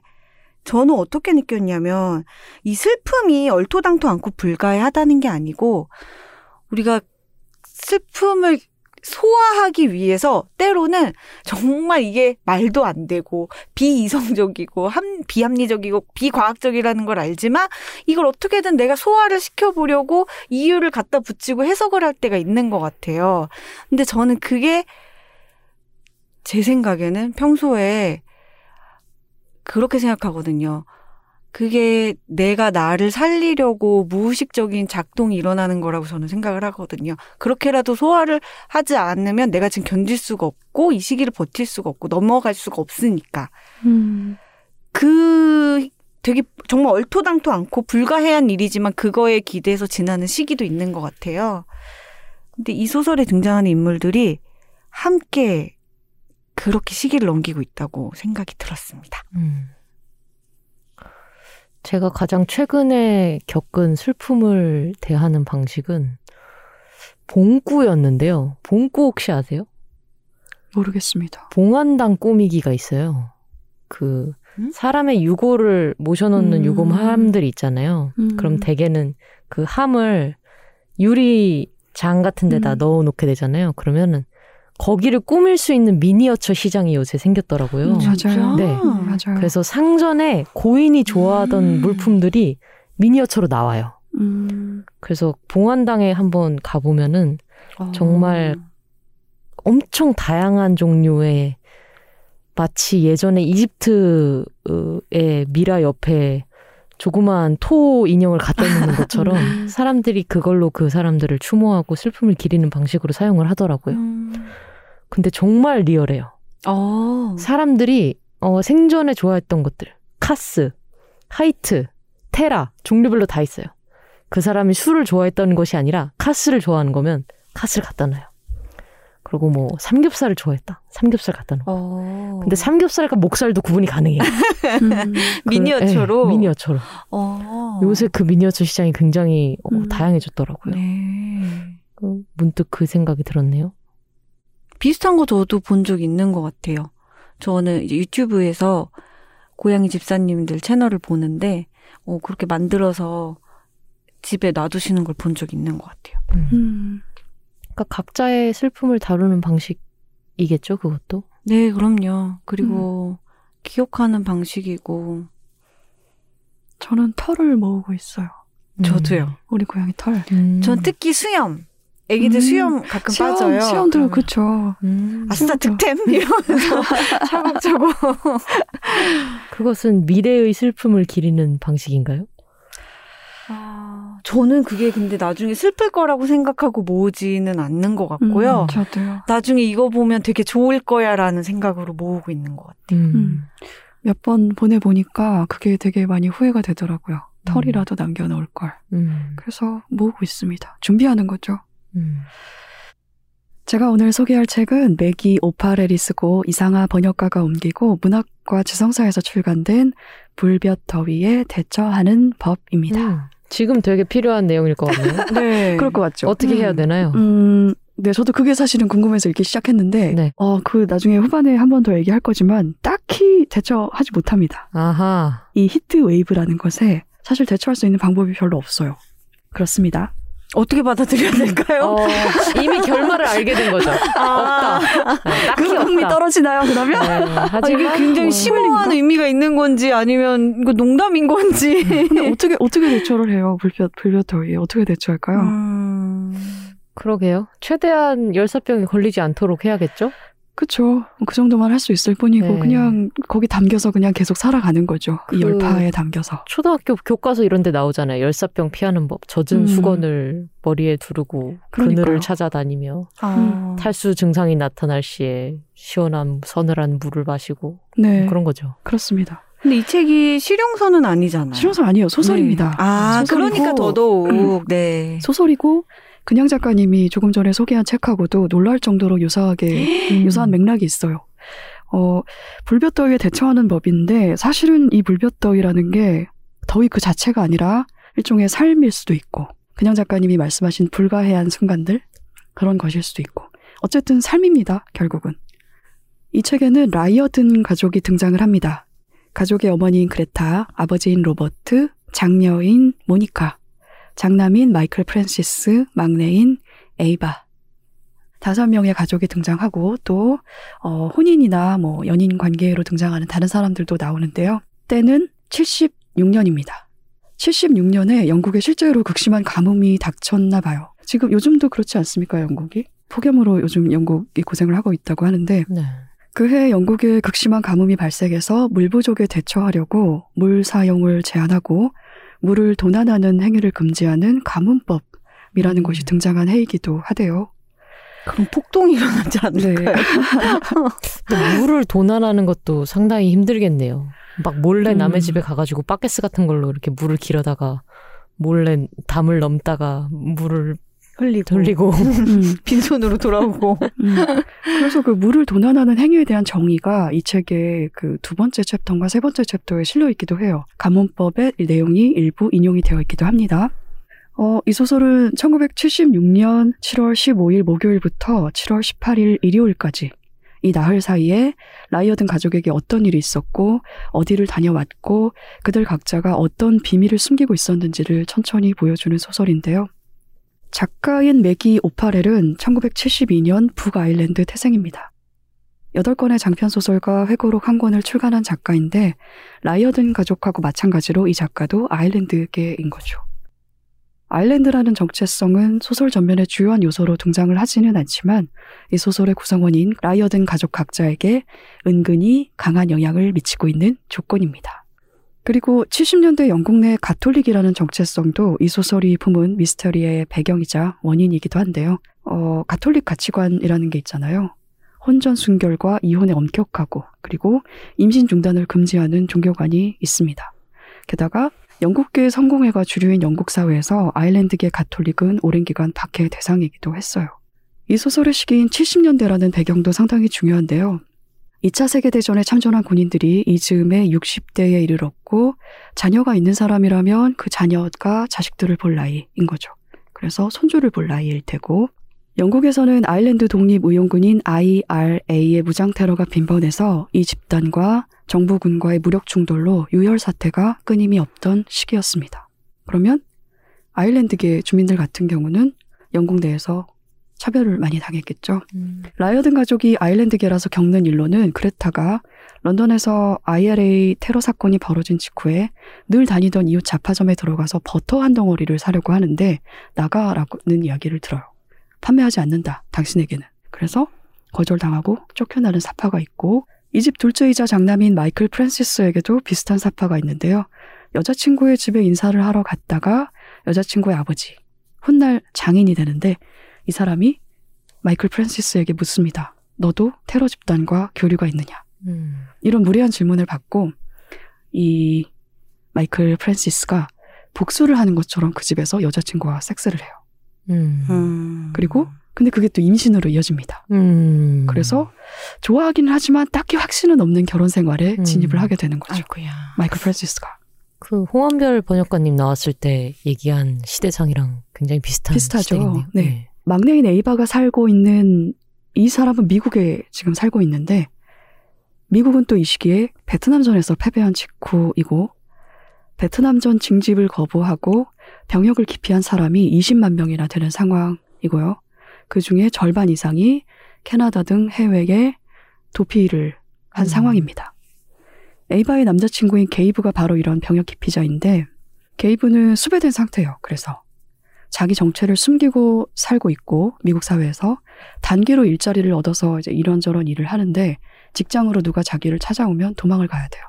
저는 어떻게 느꼈냐면 이 슬픔이 얼토당토 않고 불가해하다는 게 아니고 우리가 슬픔을 소화하기 위해서 때로는 정말 이게 말도 안 되고 비이성적이고 함, 비합리적이고 비과학적이라는 걸 알지만 이걸 어떻게든 내가 소화를 시켜보려고 이유를 갖다 붙이고 해석을 할 때가 있는 것 같아요. 근데 저는 그게 제 생각에는 평소에 그렇게 생각하거든요. 그게 내가 나를 살리려고 무의식적인 작동이 일어나는 거라고 저는 생각을 하거든요. 그렇게라도 소화를 하지 않으면 내가 지금 견딜 수가 없고 이 시기를 버틸 수가 없고 넘어갈 수가 없으니까. 음, 그 되게 정말 얼토당토 않고 불가해한 일이지만 그거에 기대서 지나는 시기도 있는 것 같아요. 근데 이 소설에 등장하는 인물들이 함께 그렇게 시기를 넘기고 있다고 생각이 들었습니다. 음. 제가 가장 최근에 겪은 슬픔을 대하는 방식은 봉꾸였는데요. 봉꾸 혹시 아세요? 모르겠습니다. 봉안당 꾸미기가 있어요. 그 음? 사람의 유고를 모셔놓는 음. 유곰함들이 있잖아요. 음. 그럼 대개는 그 함을 유리장 같은 데다 음. 넣어놓게 되잖아요. 그러면은 거기를 꾸밀 수 있는 미니어처 시장이 요새 생겼더라고요. 음, 맞아요. 진짜? 네. 맞아요. 그래서 상전에 고인이 좋아하던 음. 물품들이 미니어처로 나와요. 음, 그래서 봉안당에 한번 가보면은 어. 정말 엄청 다양한 종류의 마치 예전에 이집트의 미라 옆에 조그마한 토 인형을 갖다 놓는 [LAUGHS] 것처럼 음. 사람들이 그걸로 그 사람들을 추모하고 슬픔을 기리는 방식으로 사용을 하더라고요. 음. 근데 정말 리얼해요. 어. 사람들이 어, 생전에 좋아했던 것들 카스, 하이트, 테라 종류별로 다 있어요. 그 사람이 술을 좋아했던 것이 아니라 카스를 좋아하는 거면 카스를 갖다 놔요. 그리고 뭐 삼겹살을 좋아했다. 삼겹살 갖다 놓고. 어. 근데 삼겹살과 목살도 구분이 가능해요. 음, [LAUGHS] 미니어처로. 네, 미니어처로. 어. 요새 그 미니어처 시장이 굉장히 어, 음. 다양해졌더라고요. 네. 그 문득 그 생각이 들었네요. 비슷한 거 저도 본 적 있는 것 같아요. 저는 이제 유튜브에서 고양이 집사님들 채널을 보는데, 어, 그렇게 만들어서 집에 놔두시는 걸 본 적 있는 것 같아요. 음. 음, 그러니까 각자의 슬픔을 다루는 방식 이겠죠, 그것도. 네, 그럼요. 그리고 기억하는 방식이고, 저는 털을 모으고 있어요. 저도요. 우리 고양이 털. 음. 전 특히 수염. 애기들 음. 수염 가끔 빠져요. 수염도 그러면 그쵸. 음. 아싸. 득템 [LAUGHS] 이러면서 차곡차곡. 그것은 미래의 슬픔을 기리는 방식인가요? 아, 저는 그게 근데 나중에 슬플 거라고 생각하고 모으지는 않는 것 같고요. 음, 저도요. 나중에 이거 보면 되게 좋을 거야라는 생각으로 모으고 있는 것 같아요. 음. 몇번 보내보니까 그게 되게 많이 후회가 되더라고요. 털이라도 남겨놓을 걸. 음. 그래서 모으고 있습니다. 준비하는 거죠. 음. 제가 오늘 소개할 책은 매기 오패럴이 쓰고 이상아 번역가가 옮기고 문학과 지성사에서 출간된 불볕 더위에 대처하는 법입니다. 음. 지금 되게 필요한 내용일 것 같네요. [LAUGHS] 네. [LAUGHS] 그럴 것 같죠? 어떻게 해야 음. 되나요? 음, 네, 저도 그게 사실은 궁금해서 읽기 시작했는데, 네. 어, 그 나중에 후반에 한 번 더 얘기할 거지만, 딱히 대처하지 못합니다. 아하. 이 heat wave라는 것에 사실 대처할 수 있는 방법이 별로 없어요. 그렇습니다. 어떻게 받아들여야 될까요? 어, 이미 결말을 알게 된 거죠. 없다. 네, 그 없다. 떨어지나요, 그러면? 네, 아, 하지만 이게 굉장히 뭐 심오한 의미가 있는 건지 아니면 이거 농담인 건지. 근데 어떻게, 어떻게 대처를 해요, 불볕, 불볕 더위에? 어떻게 대처할까요? 음. 그러게요. 최대한 열사병에 걸리지 않도록 해야겠죠? 그쵸. 그 정도만 할 수 있을 뿐이고, 네. 그냥 거기 담겨서 그냥 계속 살아가는 거죠. 이 그- 열파에 담겨서. 초등학교 교과서 이런 데 나오잖아요. 열사병 피하는 법. 젖은 음. 수건을 머리에 두르고 그러니까요. 그늘을 찾아다니며 아. 탈수 증상이 나타날 시에 시원한 서늘한 물을 마시고 네. 그런 거죠. 그렇습니다. 근데 이 책이 실용서는 아니잖아요. 실용서 아니에요. 소설입니다. 네. 아, 소설이고, 그러니까 더더욱, 네. 소설이고 그냥 작가님이 조금 전에 소개한 책하고도 놀랄 정도로 유사하게 유사한 맥락이 있어요. 어, 불볕더위에 대처하는 법인데 사실은 이 불볕더위라는 게 더위 그 자체가 아니라 일종의 삶일 수도 있고 그냥 작가님이 말씀하신 불가해한 순간들 그런 것일 수도 있고 어쨌든 삶입니다. 결국은 이 책에는 라이어든 가족이 등장을 합니다. 가족의 어머니인 그레타, 아버지인 로버트, 장녀인 모니카, 장남인 마이클 프랜시스, 막내인 에이바. 다섯 명의 가족이 등장하고 또 어, 혼인이나 뭐 연인 관계로 등장하는 다른 사람들도 나오는데요. 때는 76년입니다. 76년에 영국에 실제로 극심한 가뭄이 닥쳤나 봐요. 지금 요즘도 그렇지 않습니까, 영국이? 폭염으로 요즘 영국이 고생을 하고 있다고 하는데 네. 그해 영국에 극심한 가뭄이 발생해서 물 부족에 대처하려고 물 사용을 제한하고 물을 도난하는 행위를 금지하는 가뭄법이라는 음. 것이 등장한 해이기도 하대요. 그럼 폭동이 일어나지 않을까요? [LAUGHS] 근데 물을 도난하는 것도 상당히 힘들겠네요. 막 몰래 음. 남의 집에 가가지고 바켓스 같은 걸로 이렇게 물을 길어다가 몰래 담을 넘다가 물을 흘리고. 돌리고 음, [LAUGHS] 빈손으로 돌아오고. 음. 그래서 그 물을 도난하는 행위에 대한 정의가 이 책의 그 두 번째 챕터인가 세 번째 챕터에 실려 있기도 해요. 가문법의 내용이 일부 인용이 되어 있기도 합니다. 어, 이 소설은 1976년 7월 15일 목요일부터 7월 18일 일요일까지 이 나흘 사이에 라이어든 가족에게 어떤 일이 있었고 어디를 다녀왔고 그들 각자가 어떤 비밀을 숨기고 있었는지를 천천히 보여주는 소설인데요. 작가인 매기 오파렐은 1972년 북아일랜드 태생입니다. 8권의 장편소설과 회고록 한 권을 출간한 작가인데 라이어든 가족하고 마찬가지로 이 작가도 아일랜드계인 거죠. 아일랜드라는 정체성은 소설 전면의 주요한 요소로 등장을 하지는 않지만 이 소설의 구성원인 라이어든 가족 각자에게 은근히 강한 영향을 미치고 있는 조건입니다. 그리고 70년대 영국 내 가톨릭이라는 정체성도 이 소설이 품은 미스터리의 배경이자 원인이기도 한데요. 어, 가톨릭 가치관이라는 게 있잖아요. 혼전 순결과 이혼에 엄격하고 그리고 임신 중단을 금지하는 종교관이 있습니다. 게다가 영국계 성공회가 주류인 영국 사회에서 아일랜드계 가톨릭은 오랜 기간 박해의 대상이기도 했어요. 이 소설의 시기인 70년대라는 배경도 상당히 중요한데요. 2차 세계대전에 참전한 군인들이 이 즈음에 60대에 이르렀고 자녀가 있는 사람이라면 그 자녀가 자식들을 볼 나이인 거죠. 그래서 손주를 볼 나이일 테고 영국에서는 아일랜드 독립 의용군인 IRA의 무장 테러가 빈번해서 이 집단과 정부군과의 무력 충돌로 유혈 사태가 끊임이 없던 시기였습니다. 그러면 아일랜드계 주민들 같은 경우는 영국 내에서 차별을 많이 당했겠죠. 음. 라이어든 가족이 아일랜드계라서 겪는 일로는 그레타가 런던에서 IRA 테러 사건이 벌어진 직후에 늘 다니던 이웃 잡화점에 들어가서 버터 한 덩어리를 사려고 하는데 나가라는 이야기를 들어요. 판매하지 않는다. 당신에게는. 그래서 거절당하고 쫓겨나는 사파가 있고 이 집 둘째이자 장남인 마이클 프랜시스에게도 비슷한 사파가 있는데요. 여자친구의 집에 인사를 하러 갔다가 여자친구의 아버지 훗날 장인이 되는데 이 사람이 마이클 프랜시스에게 묻습니다. 너도 테러 집단과 교류가 있느냐? 음. 이런 무례한 질문을 받고 이 마이클 프랜시스가 복수를 하는 것처럼 그 집에서 여자친구와 섹스를 해요. 음. 음. 그리고 근데 그게 또 임신으로 이어집니다. 음. 그래서 좋아하기는 하지만 딱히 확신은 없는 결혼 생활에 음. 진입을 하게 되는 거죠. 아이고야. 마이클 프랜시스가 그 홍원별 번역가님 나왔을 때 얘기한 시대상이랑 굉장히 비슷한 비슷하죠. 시대겠네요. 네. 막내인 에이바가 살고 있는 이 사람은 미국에 지금 살고 있는데 미국은 또 이 시기에 베트남전에서 패배한 직후이고 베트남전 징집을 거부하고 병역을 기피한 사람이 20만 명이나 되는 상황이고요. 그 중에 절반 이상이 캐나다 등 해외에 도피를 한 음. 상황입니다. 에이바의 남자친구인 게이브가 바로 이런 병역 기피자인데 게이브는 수배된 상태예요. 그래서 자기 정체를 숨기고 살고 있고 미국 사회에서 단기로 일자리를 얻어서 이제 이런저런 일을 하는데 직장으로 누가 자기를 찾아오면 도망을 가야 돼요.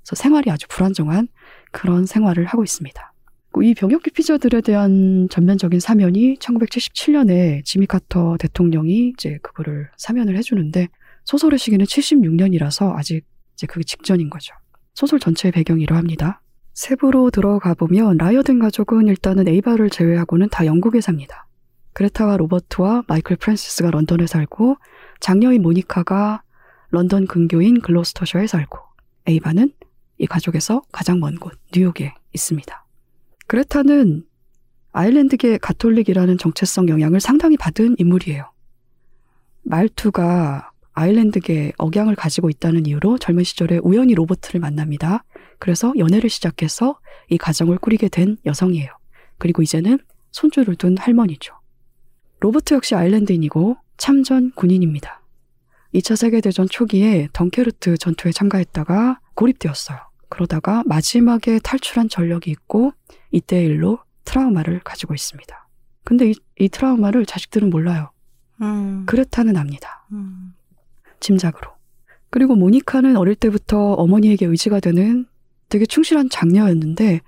그래서 생활이 아주 불안정한 그런 생활을 하고 있습니다. 이 병역 기피자들에 대한 전면적인 사면이 1977년에 지미 카터 대통령이 이제 그거를 사면을 해주는데 소설의 시기는 76년이라서 아직 이제 그게 직전인 거죠. 소설 전체의 배경이 이러합니다. 세부로 들어가 보면 라이어든 가족은 일단은 에이바를 제외하고는 다 영국에 삽니다. 그레타와 로버트와 마이클 프랜시스가 런던에 살고 장녀인 모니카가 런던 근교인 글로스터셔에 살고 에이바는 이 가족에서 가장 먼 곳 뉴욕에 있습니다. 그레타는 아일랜드계 가톨릭이라는 정체성 영향을 상당히 받은 인물이에요. 말투가 아일랜드계 억양을 가지고 있다는 이유로 젊은 시절에 우연히 로버트를 만납니다. 그래서 연애를 시작해서 이 가정을 꾸리게 된 여성이에요. 그리고 이제는 손주를 둔 할머니죠. 로버트 역시 아일랜드인이고 참전 군인입니다. 2차 세계대전 초기에 덩케르트 전투에 참가했다가 고립되었어요. 그러다가 마지막에 탈출한 전력이 있고 이때의 일로 트라우마를 가지고 있습니다. 근데 이, 이 트라우마를 자식들은 몰라요. 음. 그레타는 압니다. 음. 짐작으로. 그리고 모니카는 어릴 때부터 어머니에게 의지가 되는 되게 충실한 장녀였는데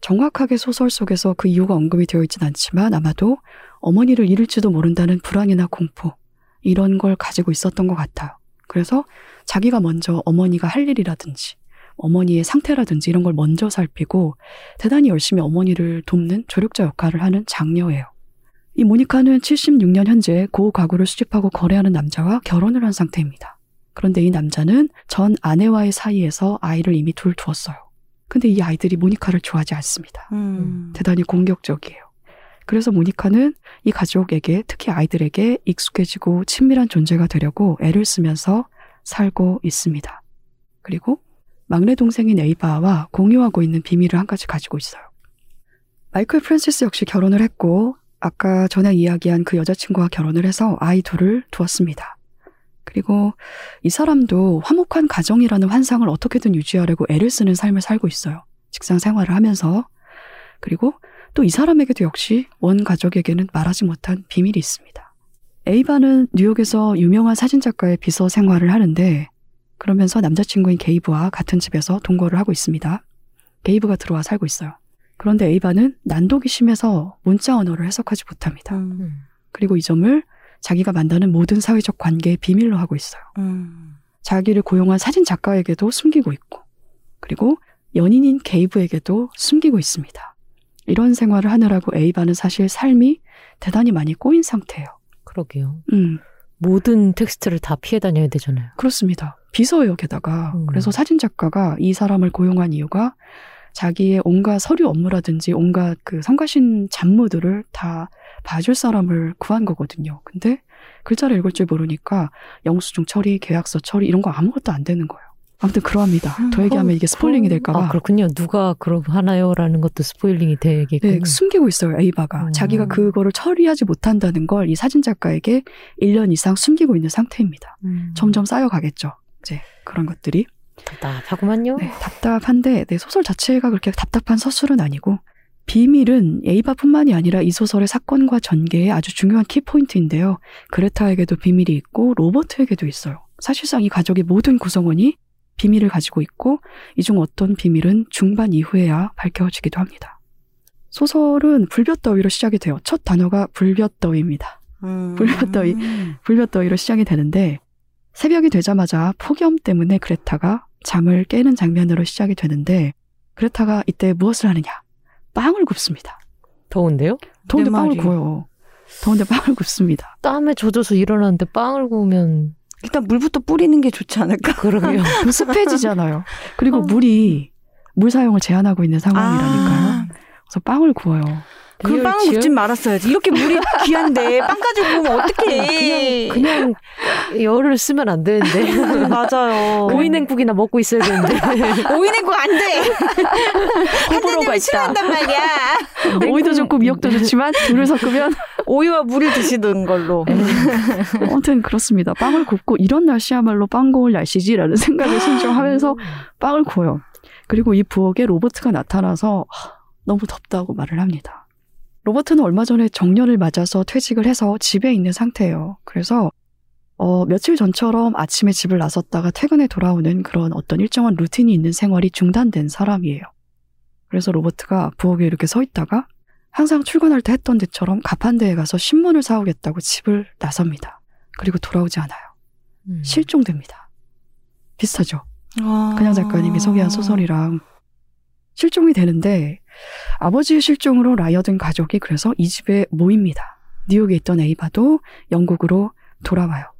정확하게 소설 속에서 그 이유가 언급이 되어 있진 않지만 아마도 어머니를 잃을지도 모른다는 불안이나 공포 이런 걸 가지고 있었던 것 같아요. 그래서 자기가 먼저 어머니가 할 일이라든지 어머니의 상태라든지 이런 걸 먼저 살피고 대단히 열심히 어머니를 돕는 조력자 역할을 하는 장녀예요. 이 모니카는 76년 현재 고 가구를 수집하고 거래하는 남자와 결혼을 한 상태입니다. 그런데 이 남자는 전 아내와의 사이에서 아이를 이미 둘 두었어요. 근데 이 아이들이 모니카를 좋아하지 않습니다. 음. 대단히 공격적이에요. 그래서 모니카는 이 가족에게 특히 아이들에게 익숙해지고 친밀한 존재가 되려고 애를 쓰면서 살고 있습니다. 그리고 막내 동생인 에이바와 공유하고 있는 비밀을 한 가지 가지고 있어요. 마이클 프랜시스 역시 결혼을 했고 아까 전에 이야기한 그 여자친구와 결혼을 해서 아이 둘을 두었습니다. 그리고 이 사람도 화목한 가정이라는 환상을 어떻게든 유지하려고 애를 쓰는 삶을 살고 있어요. 직장 생활을 하면서. 그리고 또 이 사람에게도 역시 원 가족에게는 말하지 못한 비밀이 있습니다. 에이바는 뉴욕에서 유명한 사진작가의 비서 생활을 하는데 그러면서 남자친구인 게이브와 같은 집에서 동거를 하고 있습니다. 게이브가 들어와 살고 있어요. 그런데 에이바는 난독이 심해서 문자 언어를 해석하지 못합니다. 음. 음. 그리고 이 점을 자기가 만드는 모든 사회적 관계의 비밀로 하고 있어요. 음. 자기를 고용한 사진 작가에게도 숨기고 있고, 그리고 연인인 게이브에게도 숨기고 있습니다. 이런 생활을 하느라고 에이바는 사실 삶이 대단히 많이 꼬인 상태예요. 그러게요. 음, 모든 텍스트를 다 피해 다녀야 되잖아요. 그렇습니다. 비서예요, 게다가. 음. 그래서 사진 작가가 이 사람을 고용한 이유가 자기의 온갖 서류 업무라든지 온갖 그 성가신 잡무들을 다 봐줄 사람을 구한 거거든요. 근데 글자를 읽을 줄 모르니까 영수증 처리, 계약서 처리 이런 거 아무것도 안 되는 거예요. 아무튼 그러합니다. 더 얘기하면 이게 스포일링이 될까봐. 아, 그렇군요. 누가 그럼 하나요라는 것도 스포일링이 되겠군요. 네, 숨기고 있어요, 에이바가. 음. 자기가 그거를 처리하지 못한다는 걸 이 사진 작가에게 1년 이상 숨기고 있는 상태입니다. 음. 점점 쌓여가겠죠. 이제 그런 것들이. 답답하구만요. 네, 답답한데 네, 소설 자체가 그렇게 답답한 서술은 아니고 비밀은 에이바뿐만이 아니라 이 소설의 사건과 전개의 아주 중요한 키포인트인데요. 그레타에게도 비밀이 있고 로버트에게도 있어요. 사실상 이 가족의 모든 구성원이 비밀을 가지고 있고 이 중 어떤 비밀은 중반 이후에야 밝혀지기도 합니다. 소설은 불볕더위로 시작이 돼요. 첫 단어가 불볕더위입니다. 음. 불볕더위. 불볕더위로 시작이 되는데 새벽이 되자마자 폭염 때문에 그레타가 잠을 깨는 장면으로 시작이 되는데 그레타가 이때 무엇을 하느냐? 빵을 굽습니다. 더운데요? 더운데 내 빵을. 구워요. 더운데 빵을 굽습니다. 땀에 젖어서 일어났는데 빵을 구우면 일단 물부터 뿌리는 게 좋지 않을까? 그러게요. [LAUGHS] 습해지잖아요. 그리고 어. 물이 물 사용을 제한하고 있는 상황이라니까요. 아, 그래서 빵을 구워요. 빵을 지연? 굽진 말았어야지. 이렇게 물이 귀한데 [LAUGHS] 빵 가지고 구우면 어떡해. 그냥 열을 쓰면 안 되는데. 음, [LAUGHS] 맞아요. 오이냉국이나 먹고 있어야 되는데. [LAUGHS] 오이냉국 안 돼. 호불호가 있다. 싫어한단 말이야. 오이도 좋고 미역도 좋지만 둘을 섞으면 오이와 물을 드시던 걸로. 아무튼 그렇습니다. 빵을 굽고 이런 날씨야말로 빵 구울 날씨지라는 생각을 [GASPS] 신청하면서 빵을 구워요. 그리고 이 부엌에 로버트가 나타나서 하, 너무 덥다고 말을 합니다. 로버트는 얼마 전에 정년을 맞아서 퇴직을 해서 집에 있는 상태예요. 그래서 어, 며칠 전처럼 아침에 집을 나섰다가 퇴근에 돌아오는 그런 어떤 일정한 루틴이 있는 생활이 중단된 사람이에요. 그래서 로버트가 부엌에 이렇게 서 있다가 항상 출근할 때 했던 데처럼 가판대에 가서 신문을 사오겠다고 집을 나섭니다. 그리고 돌아오지 않아요. 음. 실종됩니다. 비슷하죠? 아. 그냥 작가님이 소개한 소설이랑 실종이 되는데 아버지의 실종으로 라이어든 가족이 그래서 이 집에 모입니다. 뉴욕에 있던 에이바도 영국으로 돌아와요.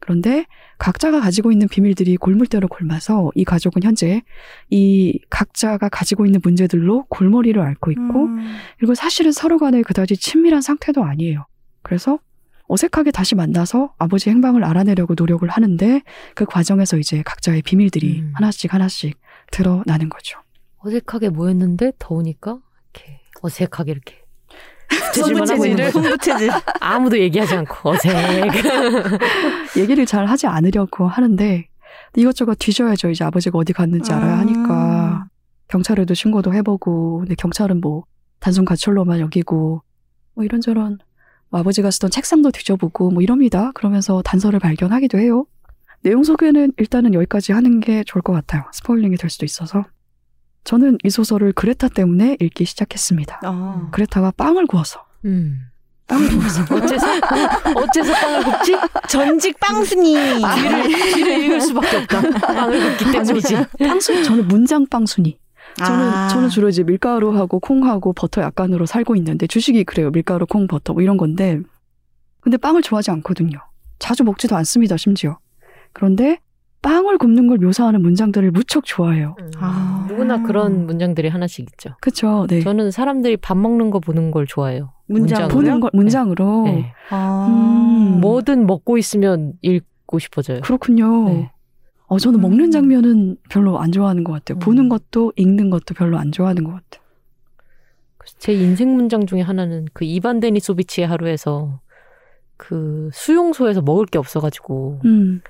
그런데 각자가 가지고 있는 비밀들이 골물대로 골마서 이 가족은 현재 이 각자가 가지고 있는 문제들로 골머리를 앓고 있고 음. 그리고 사실은 서로 간에 그다지 친밀한 상태도 아니에요. 그래서 어색하게 다시 만나서 아버지 행방을 알아내려고 노력을 하는데 그 과정에서 이제 각자의 비밀들이 음. 하나씩 하나씩 드러나는 거죠. 어색하게 모였는데 더우니까 이렇게 어색하게 이렇게 거죠. 손부채질. [LAUGHS] 아무도 얘기하지 않고 어색. [LAUGHS] 얘기를 잘 하지 않으려고 하는데 이것저것 뒤져야죠. 이제 아버지가 어디 갔는지 알아야 하니까 경찰에도 신고도 해보고 근데 경찰은 뭐 단순 가출로만 여기고 뭐 이런저런 뭐 아버지가 쓰던 책상도 뒤져보고 뭐 이럽니다. 그러면서 단서를 발견하기도 해요. 내용 소개는 일단은 여기까지 하는 게 좋을 것 같아요. 스포일링이 될 수도 있어서. 저는 이 소설을 그레타 때문에 읽기 시작했습니다. 아. 그레타가 빵을 구워서 음. 빵을 구워서 [LAUGHS] 어째서 어째서 빵을 굽지? 전직 빵순이. 뒤를 뒤를 읽을 수밖에 없다. 빵을 굽기 때문이지. 빵순이 저는 문장 빵순이. 저는 아. 저는 주로 이제 밀가루하고 콩하고 버터 약간으로 살고 있는데 주식이 그래요. 밀가루, 콩, 버터 뭐 이런 건데. 근데 빵을 좋아하지 않거든요. 자주 먹지도 않습니다. 심지어. 그런데 빵을 굽는 걸 묘사하는 문장들을 무척 좋아해요. 아. 누구나 그런 문장들이 하나씩 있죠. 그렇죠. 네. 저는 사람들이 밥 먹는 거 보는 걸 좋아해요. 문장. 보는 걸 문장으로. 네. 아. 음. 뭐든 먹고 있으면 읽고 싶어져요. 그렇군요. 네. 어, 저는 음. 먹는 장면은 별로 안 좋아하는 것 같아요. 음. 보는 것도 읽는 것도 별로 안 좋아하는 것 같아요. 제 인생 문장 중에 하나는 그 이반 데니소비치의 하루에서 그 수용소에서 먹을 게 없어가지고 음.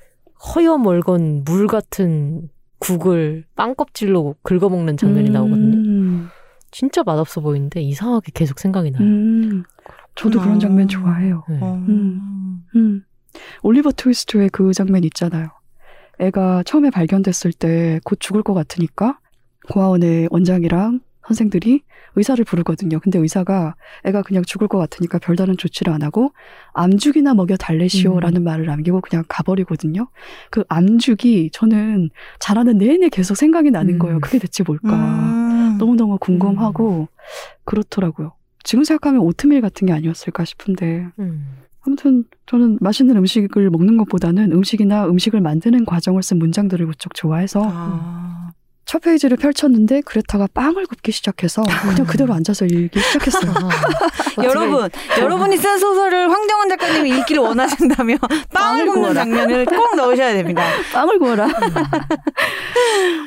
허여멀건 물 같은 국을 빵 껍질로 긁어먹는 장면이 나오거든요. 음. 진짜 맛없어 보이는데 이상하게 계속 생각이 나요. 음. 저도 그런 장면 좋아해요. 네. 어. 음. 음. 올리버 트위스트의 그 장면 있잖아요. 애가 처음에 발견됐을 때 곧 죽을 것 같으니까 고아원의 원장이랑 선생들이 의사를 부르거든요. 근데 의사가 애가 그냥 죽을 것 같으니까 별다른 조치를 안 하고 암죽이나 먹여 달래시오라는 말을 남기고 그냥 가버리거든요. 그 암죽이 저는 자라는 내내 계속 생각이 나는 음. 거예요. 그게 대체 뭘까? 음. 너무너무 궁금하고 그렇더라고요. 지금 생각하면 오트밀 같은 게 아니었을까 싶은데 음. 아무튼 저는 맛있는 음식을 먹는 것보다는 음식이나 음식을 만드는 과정을 쓴 문장들을 무척 좋아해서 아. 첫 페이지를 펼쳤는데 그레타가 빵을 굽기 시작해서 그냥 그대로 앉아서 읽기 시작했어요. [LAUGHS] 여러분, 여러분이 쓴 소설을 황정원 작가님이 읽기를 원하신다면 [LAUGHS] 빵을 빵을 굽는 구워라. 장면을 꼭 넣으셔야 됩니다. [LAUGHS] 빵을 구워라.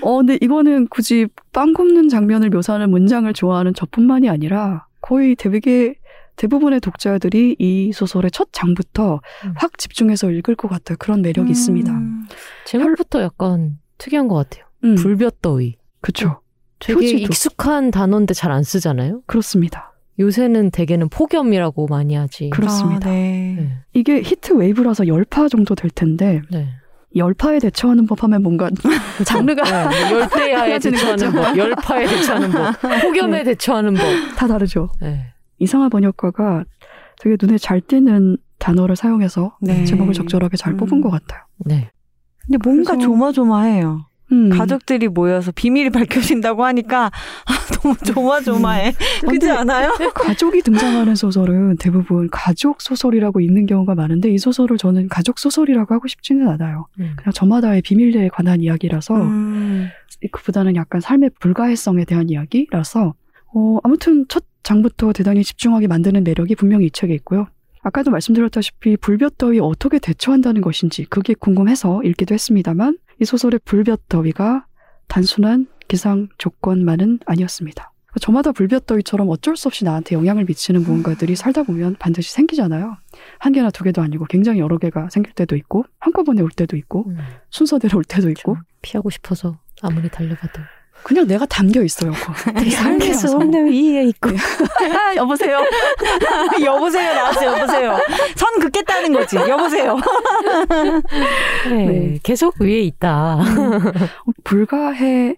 어, 근데 이거는 굳이 빵 굽는 장면을 묘사하는 문장을 좋아하는 저뿐만이 아니라 거의 대부분의 대부분의 독자들이 이 소설의 첫 장부터 음. 확 집중해서 읽을 것 같아요. 그런 매력이 있습니다. 음. 제목부터 약간 특이한 것 같아요. 음, 불볕더위. 그쵸. 되게 표지도. 익숙한 단어인데 잘 안 쓰잖아요. 그렇습니다. 요새는 대개는 폭염이라고 많이 하지. 그렇습니다. 아, 네. 네. 이게 heat wave라서 열파 정도 될 텐데 네. 열파에 대처하는 법 하면 뭔가 [LAUGHS] 장르가 네, 뭐 열대야에 대처하는. 법, 열파에 대처하는 법, 폭염에 네. 대처하는 법. 다 다르죠. 네. 이상한 번역가가 되게 눈에 잘 띄는 단어를 사용해서 네. 제목을 적절하게 잘 음. 뽑은 것 같아요. 네. 근데 뭔가 그래서- 조마조마해요. 음. 가족들이 모여서 비밀이 [LAUGHS] 밝혀진다고 하니까 아, 너무 조마조마해. 그렇지 근데- 않아요? 가족이 등장하는 소설은 대부분 가족 소설이라고 읽는 경우가 많은데 이 소설을 저는 가족 소설이라고 하고 싶지는 않아요. 음. 그냥 저마다의 비밀에 관한 이야기라서 음. 그보다는 약간 삶의 불가해성에 대한 이야기라서 어, 아무튼 첫 장부터 대단히 집중하게 만드는 매력이 분명히 이 책에 있고요. 아까도 말씀드렸다시피 불볕더위 어떻게 대처한다는 것인지 그게 궁금해서 읽기도 했습니다만 이 소설의 불볕더위가 단순한 기상 조건만은 아니었습니다. 저마다 불볕더위처럼 어쩔 수 없이 나한테 영향을 미치는 무언가들이 살다 보면 반드시 생기잖아요. 한 개나 두 개도 아니고 굉장히 여러 개가 생길 때도 있고 한꺼번에 올 때도 있고 음. 순서대로 올 때도 있고 피하고 싶어서 아무리 달려가도. 그냥 내가 담겨 있어요. [LAUGHS] 내 삶에서. 위에 있고. 아, [LAUGHS] 여보세요. [LAUGHS] 여보세요, 나왔어요, 여보세요. 선 긋겠다는 거지, 여보세요. 네. 네. 계속 위에 있다. 불가해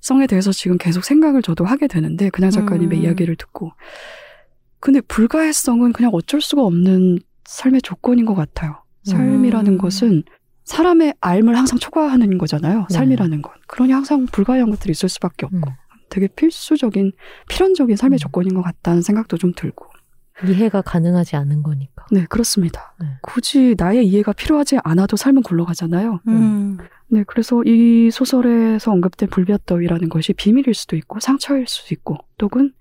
성에 대해서 지금 계속 생각을 저도 하게 되는데 그냥 작가님의 음. 이야기를 듣고 근데 불가해성은 그냥 어쩔 수가 없는 삶의 조건인 것 같아요. 삶이라는 음. 것은 사람의 삶을 항상 초과하는 거잖아요. 네. 삶이라는 건. 그러니 항상 불가해한 것들이 있을 수밖에 없고 음. 되게 필수적인 필연적인 삶의 음. 조건인 것 같다는 생각도 좀 들고. 이해가 가능하지 않은 거니까. 네, 그렇습니다. 네. 굳이 나의 이해가 필요하지 않아도 삶은 굴러가잖아요. 음. 네, 그래서 이 소설에서 언급된 불볕더위라는 것이 비밀일 수도 있고 상처일 수도 있고 또는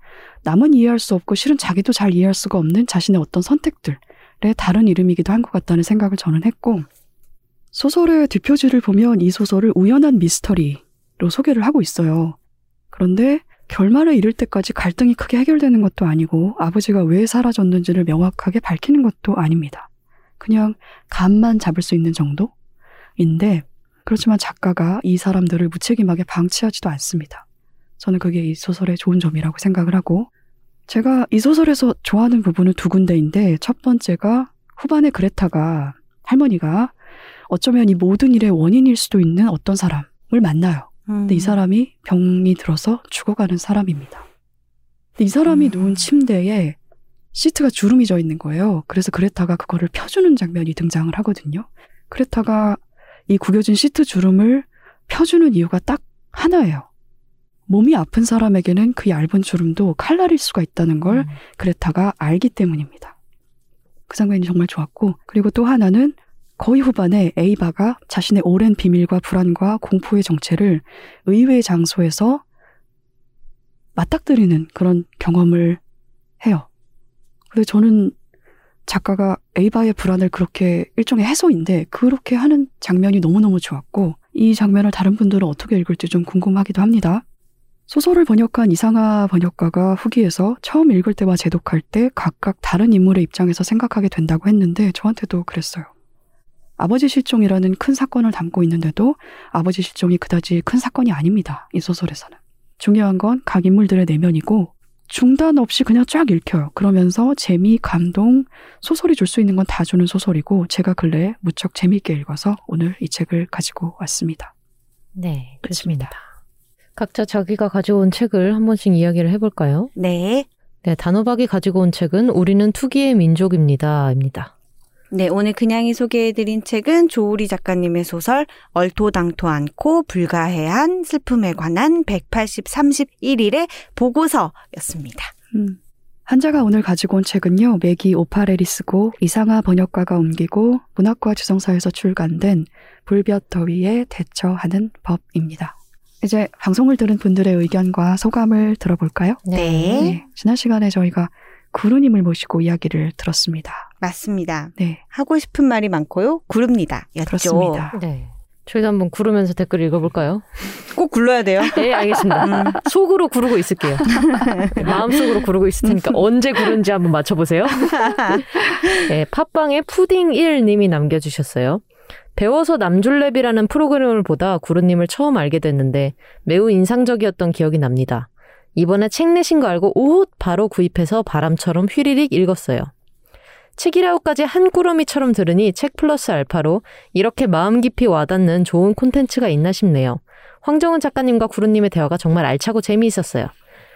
남은 이해할 수 없고 실은 자기도 잘 이해할 수가 없는 자신의 어떤 선택들의 다른 이름이기도 한 것 같다는 생각을 저는 했고 소설의 뒷표지를 보면 이 소설을 우연한 미스터리로 소개를 하고 있어요. 그런데 결말에 이를 때까지 갈등이 크게 해결되는 것도 아니고 아버지가 왜 사라졌는지를 명확하게 밝히는 것도 아닙니다. 그냥 감만 잡을 수 있는 정도인데 그렇지만 작가가 이 사람들을 무책임하게 방치하지도 않습니다. 저는 그게 이 소설의 좋은 점이라고 생각을 하고 제가 이 소설에서 좋아하는 부분은 두 군데인데 첫 번째가 후반에 그레타가 할머니가 어쩌면 이 모든 일의 원인일 수도 있는 어떤 사람을 만나요. 근데 이 사람이 병이 들어서 죽어가는 사람입니다. 근데 이 사람이 음. 누운 침대에 시트가 주름이 져 있는 거예요. 그래서 그레타가 그거를 펴주는 장면이 등장을 하거든요. 그레타가 이 구겨진 시트 주름을 펴주는 이유가 딱 하나예요. 몸이 아픈 사람에게는 그 얇은 주름도 칼날일 수가 있다는 걸 음. 그레타가 알기 때문입니다. 그 장면이 정말 좋았고, 그리고 또 하나는 거의 후반에 에이바가 자신의 오랜 비밀과 불안과 공포의 정체를 의외의 장소에서 맞닥뜨리는 그런 경험을 해요. 근데 저는 작가가 에이바의 불안을 그렇게 일종의 해소인데 그렇게 하는 장면이 너무너무 좋았고 이 장면을 다른 분들은 어떻게 읽을지 좀 궁금하기도 합니다. 소설을 번역한 이상하 번역가가 후기에서 처음 읽을 때와 재독할 때 각각 다른 인물의 입장에서 생각하게 된다고 했는데 저한테도 그랬어요. 아버지 실종이라는 큰 사건을 담고 있는데도 아버지 실종이 그다지 큰 사건이 아닙니다. 이 소설에서는. 중요한 건 각 인물들의 내면이고 중단 없이 그냥 쫙 읽혀요. 그러면서 재미, 감동, 소설이 줄 수 있는 건 다 주는 소설이고 제가 근래에 무척 재미있게 읽어서 오늘 이 책을 가지고 왔습니다. 네, 끝입니다. 각자 자기가 가져온 책을 한 번씩 이야기를 해볼까요? 네. 네, 단호박이 가지고 온 책은 우리는 투기의 민족입니다.입니다. 네, 오늘 그냥이 소개해드린 책은 조우리 작가님의 소설 얼토당토 않고 불가해한 슬픔에 관한 180, 31일의 보고서였습니다. 음. 한자가 오늘 가지고 온 책은요, 맥이 오파레리스고 이상하 번역가가 옮기고 문학과 지성사에서 출간된 불볕 더위에 대처하는 법입니다. 이제 방송을 들은 분들의 의견과 소감을 들어볼까요? 네. 지난 시간에 저희가 구루님을 모시고 이야기를 들었습니다. 맞습니다. 네, 하고 싶은 말이 많고요. 구릅니다. 였죠. 그렇습니다. 네. 저희도 한번 구르면서 댓글 읽어볼까요? 꼭 굴러야 돼요. 네, [LAUGHS] 알겠습니다. 음. 속으로 구르고 있을게요. [LAUGHS] 마음속으로 구르고 있을 테니까 언제 구른지 한번 맞춰보세요. 네, [LAUGHS] 팟빵에 푸딩1님이 남겨주셨어요. 배워서 남줄랩이라는 프로그램을 보다 구루님을 처음 알게 됐는데 매우 인상적이었던 기억이 납니다. 이번에 책 내신 거 알고 오옷 바로 구입해서 바람처럼 휘리릭 읽었어요. 책이라고까지 한 꾸러미처럼 들으니 책 플러스 알파로 이렇게 마음 깊이 와닿는 좋은 콘텐츠가 있나 싶네요. 황정은 작가님과 구름님의 대화가 정말 알차고 재미있었어요.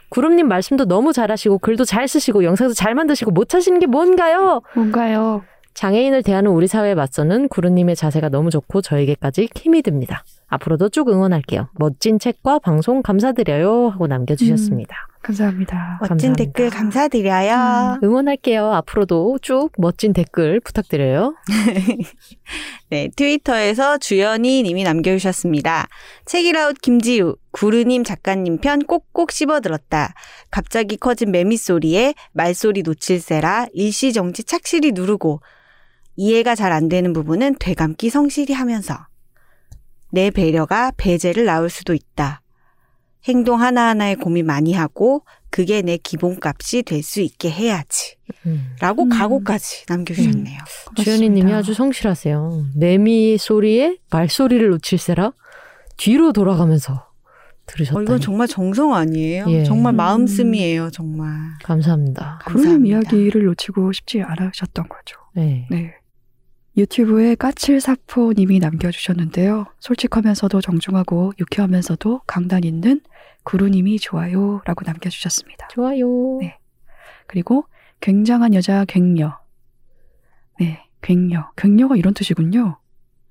구름님 말씀도 너무 잘하시고 글도 잘 쓰시고 영상도 잘 만드시고 못하시는 게 뭔가요? 뭔가요? 장애인을 대하는 우리 사회에 맞서는 구름님의 자세가 너무 좋고 저에게까지 힘이 됩니다. 앞으로도 쭉 응원할게요. 멋진 책과 방송 감사드려요 하고 남겨주셨습니다. 감사합니다. 멋진 감사합니다. 댓글 감사드려요. 응원할게요. 앞으로도 쭉 멋진 댓글 부탁드려요. [LAUGHS] 네, 트위터에서 주연이 님이 남겨주셨습니다. 책이라웃 김지우, 구르님 작가님 편 꼭꼭 씹어들었다. 갑자기 커진 매미 소리에 말소리 놓칠세라 일시정지 착실히 누르고 이해가 잘 안 되는 부분은 되감기 성실히 하면서 내 배려가 배제를 낳을 수도 있다. 행동 하나하나에 고민 많이 하고 그게 내 기본값이 될 수 있게 해야지. 음. 라고 음. 각오까지 남겨주셨네요. 주연이님이 고맙습니다. 아주 성실하세요. 매미 소리에 말소리를 놓칠세라 뒤로 돌아가면서 들으셨다니. 어, 이건 정말 정성 아니에요? 예. 정말 음. 마음씀이에요, 정말. 감사합니다. 감사합니다. 이야기를 놓치고 싶지 않으셨던 거죠. 네. 네. 유튜브에 까칠사포님이 남겨주셨는데요. 솔직하면서도 정중하고 유쾌하면서도 강단 있는 구루님이 좋아요 라고 남겨주셨습니다. 좋아요. 네. 그리고 굉장한 여자 괭녀. 네, 괭녀. 괭녀가 이런 뜻이군요.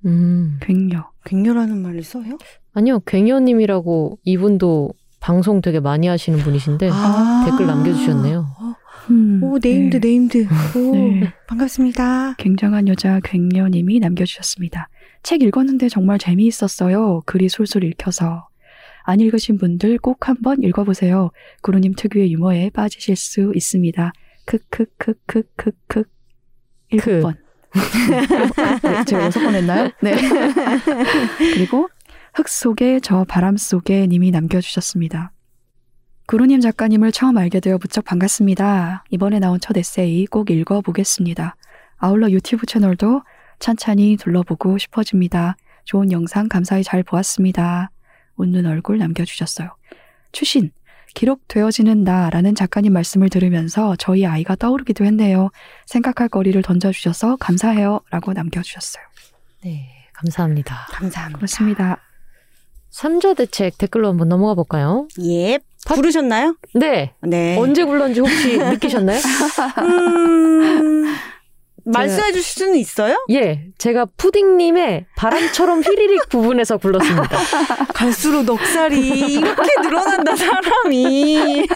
음. 괭녀. 괭녀라는 말을 써요? 아니요, 괭이님이라고 이분도 방송 되게 많이 하시는 분이신데 아. 댓글 남겨주셨네요. 음, 오, named, 네. named. 오, 네. 반갑습니다. 굉장한 여자 괭녀님이 남겨주셨습니다. 책 읽었는데 정말 재미있었어요. 글이 술술 읽혀서. 안 읽으신 분들 꼭 한번 읽어보세요. 구루님 특유의 유머에 빠지실 수 있습니다. 크크크크크크 일곱 번. 네, 제가 여섯 번 했나요? 네. 그리고 흙 속에 저 바람 속에 님이 남겨주셨습니다. 구루님 작가님을 처음 알게 되어 무척 반갑습니다. 이번에 나온 첫 에세이 꼭 읽어보겠습니다. 아울러 유튜브 채널도 찬찬히 둘러보고 싶어집니다. 좋은 영상 감사히 잘 보았습니다. 웃는 얼굴 남겨주셨어요. 추신, 기록되어지는 나라는 작가님 말씀을 들으면서 저희 아이가 떠오르기도 했네요. 생각할 거리를 던져주셔서 감사해요. 라고 남겨주셨어요. 네, 감사합니다. 감사합니다. 그렇습니다. 삼자 대책 댓글로 한번 넘어가 볼까요? 예. 팟- 부르셨나요? 네. 네. 언제 굴렀는지 혹시 [LAUGHS] 느끼셨나요? 음, 말씀해 주실 수는 있어요? 예, 제가 푸딩님의 바람처럼 휘리릭 [LAUGHS] 부분에서 굴렀습니다. 갈수록 넉살이 이렇게 늘어난다, 사람이.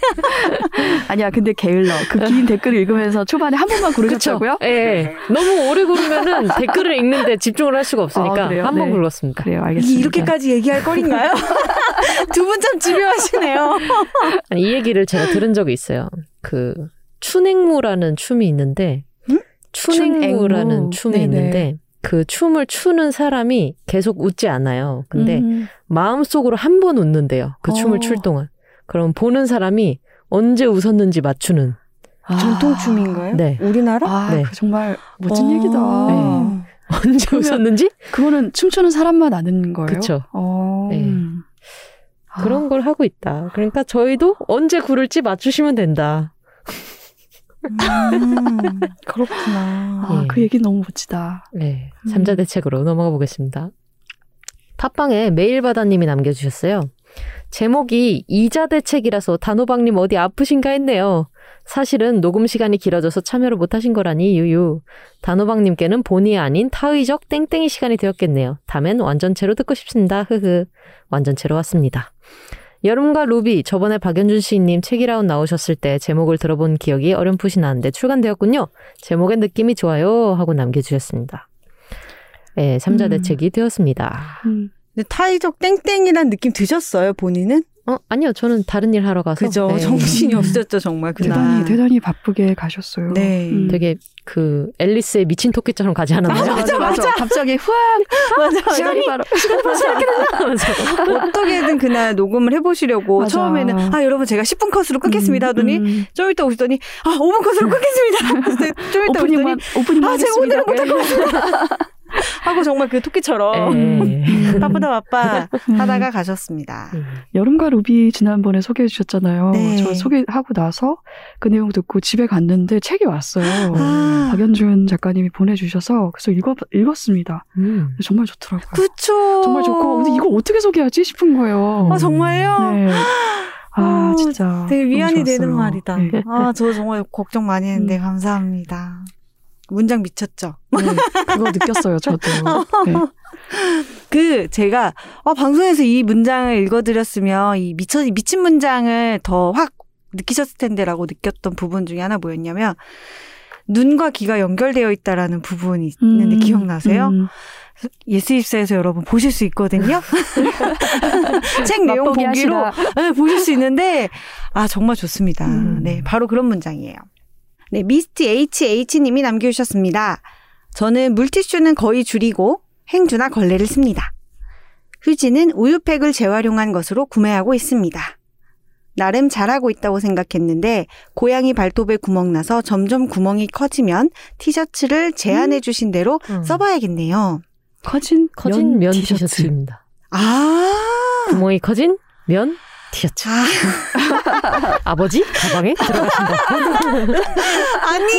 아니야, 근데 게을러. 그 긴 댓글 읽으면서 초반에 한 번만 고르셨다고요? 예, 예. 너무 오래 굴으면은 댓글을 읽는데 집중을 할 수가 없으니까 아, 그래요? 한번 네. 굴렀습니다. 그래요, 알겠습니다. 이렇게까지 얘기할 거린가요? [LAUGHS] 두 분 참 집요하시네요. 아니, 이 얘기를 제가 들은 적이 있어요. 그 춘행무라는 춤이 있는데 응? 춘행무라는 춘행무. 춤이 네네. 있는데 그 춤을 추는 사람이 계속 웃지 않아요. 근데 음, 마음속으로 한 번 웃는데요. 그 어. 춤을 출 동안. 그럼 보는 사람이 언제 웃었는지 맞추는. 아. 전통춤인가요? 네. 우리나라? 아, 네. 그 정말 멋진 어. 얘기다. 네. [LAUGHS] 언제 웃었는지? 그거는 춤추는 사람만 아는 거예요? 그쵸. 어. 네. 아. 그런 걸 하고 있다. 그러니까 저희도 언제 굴을지 맞추시면 된다. 음, [LAUGHS] 그렇구나. 아, 예. 그 얘기 너무 멋지다. 네. 음. 삼자 대책으로 넘어가 보겠습니다. 팟빵에 메일바다님이 남겨주셨어요. 제목이 이자 대책이라서 단호박님 어디 아프신가 했네요. 사실은 녹음 시간이 길어져서 참여를 못하신 거라니 유유. 단호박님께는 본의 아닌 타의적 땡땡이 시간이 되었겠네요. 다음엔 완전체로 듣고 싶습니다. 흐흐. 완전체로 왔습니다. 여름과 루비 저번에 박연준 시인님 책이라운 나오셨을 때 제목을 들어본 기억이 어렴풋이 나는데 출간되었군요. 제목의 느낌이 좋아요 하고 남겨주셨습니다. 네, 삼자 음. 대책이 되었습니다. 음. 근데 타이적 땡땡이란 느낌 드셨어요, 본인은? 어 아니요 저는 다른 일 하러 가서 그죠. 네. 정신이 없었죠, 정말, 그날. 대단히, 대단히 바쁘게 가셨어요. 네. 음. 되게 그 앨리스의 미친 토끼처럼 가지 않았나요? 맞아, 맞아, 갑자기 후악! 맞아, 맞아. 시간이 바로. 어떻게든 그날 녹음을 해보시려고 맞아. 처음에는 아 여러분 제가 10분 컷으로 끊겠습니다 하더니 음, 좀 이따 오시더니 아 5분 컷으로 끊겠습니다. [LAUGHS] 좀 이따 오프닝만, 오시더니 오프닝만 아 제가. 오늘은 못할 것 같습니다. [LAUGHS] [LAUGHS] 하고 정말 그 토끼처럼 네. [LAUGHS] 바쁘다 바빠 음. 하다가 가셨습니다. 음. 여름과 루비 지난번에 소개해 주셨잖아요. 네. 저 소개하고 나서 그 내용 듣고 집에 갔는데 책이 왔어요. 아. 박연준 작가님이 보내주셔서 그래서 읽어, 읽었습니다. 음. 정말 좋더라고요. 그쵸. 정말 좋고 근데 이걸 어떻게 소개하지 싶은 거예요. 아 정말요? 네. [GASPS] 아 어, 진짜 되게 위안이 되는. 말이다. 네. 아 저 정말 걱정 많이 했는데 음. 감사합니다. 문장 미쳤죠. 네, 그거 느꼈어요 저도. [LAUGHS] 네. 그 제가 아, 방송에서 이 문장을 읽어드렸으면 이 미쳐 미친 문장을 더 확 느끼셨을 텐데라고 느꼈던 부분 중에 하나 뭐였냐면 눈과 귀가 연결되어 있다라는 부분이 있는데 음, 기억나세요? 음. 예스입사에서 여러분 보실 수 있거든요. [LAUGHS] 책 내용 보기로. 네, 보실 수 있는데 아 정말 좋습니다. 음. 네, 바로 그런 문장이에요. 네, 미스트 HH님이 남겨주셨습니다. 저는 물티슈는 거의 줄이고 행주나 걸레를 씁니다. 휴지는 우유팩을 재활용한 것으로 구매하고 있습니다. 나름 잘하고 있다고 생각했는데 고양이 발톱에 구멍 나서 점점 구멍이 커지면 티셔츠를 제안해 주신 대로 음. 써봐야겠네요. 커진 커진 면 티셔츠. 티셔츠 입니다. 아, 구멍이 커진 면 티셔츠. 아 [LAUGHS] 아버지 가방에 들어가신다. [LAUGHS] 아니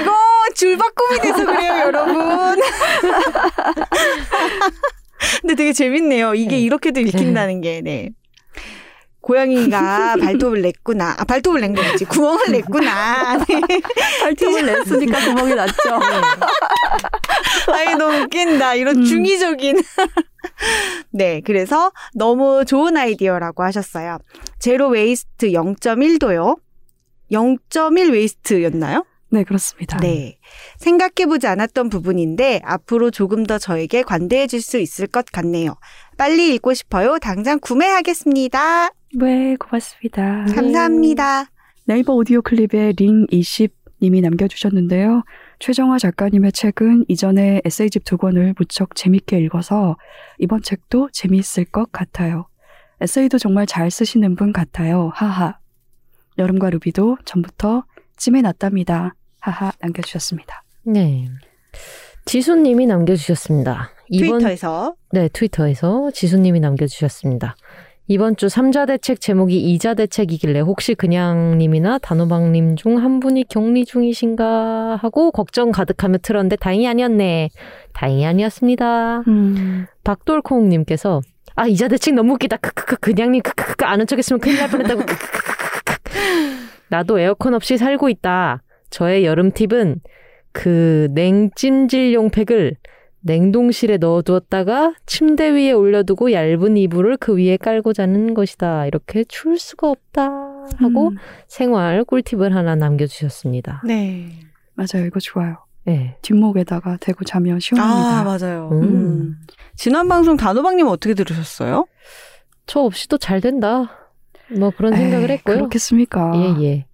이거 줄바꿈이 돼서 그래요 여러분. [LAUGHS] 근데 되게 재밌네요. 이게 네. 이렇게도 읽힌다는 게 네. 고양이가 발톱을 냈구나. 아, 발톱을 낸 거지. 구멍을 냈구나. 네. [LAUGHS] 발톱을 냈으니까 구멍이 났죠. 아이, 너무 웃긴다. 이런 음. 중의적인. [LAUGHS] 네, 그래서 너무 좋은 아이디어라고 하셨어요. zero waste 0.1도요. 0.1 waste였나요? 네 그렇습니다. 네. 생각해보지 않았던 부분인데 앞으로 조금 더 저에게 관대해 줄 수 있을 것 같네요. 빨리 읽고 싶어요. 당장 구매하겠습니다. 네 고맙습니다. 감사합니다. 네이버 오디오 클립에 링20 님이 남겨주셨는데요. 최정화 작가님의 책은 이전에 에세이집 두 권을 무척 재밌게 읽어서 이번 책도 재미있을 것 같아요. 에세이도 정말 잘 쓰시는 분 같아요. 하하. 여름과 루비도 전부터 찜해 놨답니다. 하하 남겨주셨습니다. 네. 지수님이 남겨주셨습니다. 이번 트위터에서 네, 트위터에서 지수님이 남겨주셨습니다. 이번 주 3자 대책 제목이 2자 대책이길래 혹시 그냥님이나 단호박님 중 한 분이 격리 중이신가 하고 걱정 가득하며 틀었는데 다행히 아니었네. 다행히 아니었습니다. 음, 박돌콩님께서 아 2자 대책 너무 웃기다. 크크크 그냥님 크크크 아는 척했으면 큰일 날 뻔했다고. 크크크크크. 나도 에어컨 없이 살고 있다. 저의 여름 팁은 그 냉찜질용 팩을 냉동실에 넣어두었다가 침대 위에 올려두고 얇은 이불을 그 위에 깔고 자는 것이다. 이렇게 추울 수가 없다. 하고 음, 생활 꿀팁을 하나 남겨주셨습니다. 네. 맞아요. 이거 좋아요. 네. 뒷목에다가 대고 자면 시원합니다. 아, 맞아요. 음. 음. 지난 방송 단호박님 어떻게 들으셨어요? 저 없이도 잘 된다. 뭐 그런 생각을 에이, 했고요. 그렇겠습니까? 예, 예.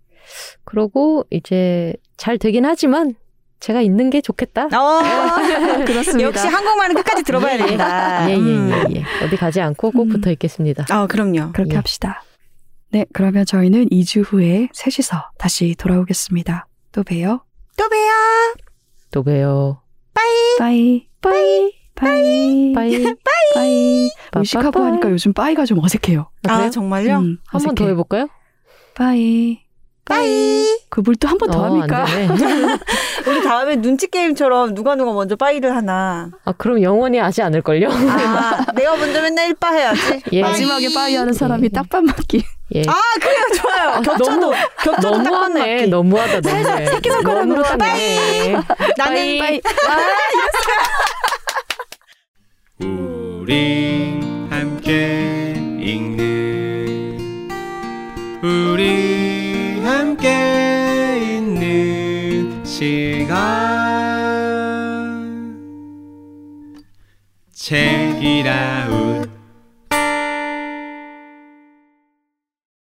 그러고 이제 잘 되긴 하지만 제가 있는 게 좋겠다. 어, 그렇습니다. 역시 한국말은 끝까지 들어봐야 예, 예. 예, 예, 음. 예, 예. 어디 가지 않고 꼭 음. 붙어 있겠습니다. 아, 그럼요. 그렇게 예. 합시다. 네, 그러면 저희는 2주 후에 셋이서 다시 돌아오겠습니다. 또 봬요. 또 봬요. 또 봬요. 빠이, 빠이, 빠이, 빠이. 빠이. 의식하고 빠빠빠이. 하니까 요즘 빠이가 좀 어색해요. 아, 아? 정말요? 음, 한번 더. 해볼까요? 빠이. 빠이. 그 물 또 한 번더 어, 합니까? 안 되네. [LAUGHS] 우리 다음에 눈치 게임처럼 누가 누가 먼저 빠이를 하나. 아, 그럼 영원히 하지 않을걸요? 아, 내가 먼저 맨날 일빠 해야지. [LAUGHS] 예. 마지막에 빠이 하는 사람이 예. 딱밤 맞기. 예. 아, 그래요. 좋아요. 겹쳐도, 겹쳐도 딱밤. 맞기. 너무하다, 너무해. 새끼 손가락으로 딱 너무하네. 나는 빠이. 우리 함께 읽는 우리 함께 있는 시간. 책이라웃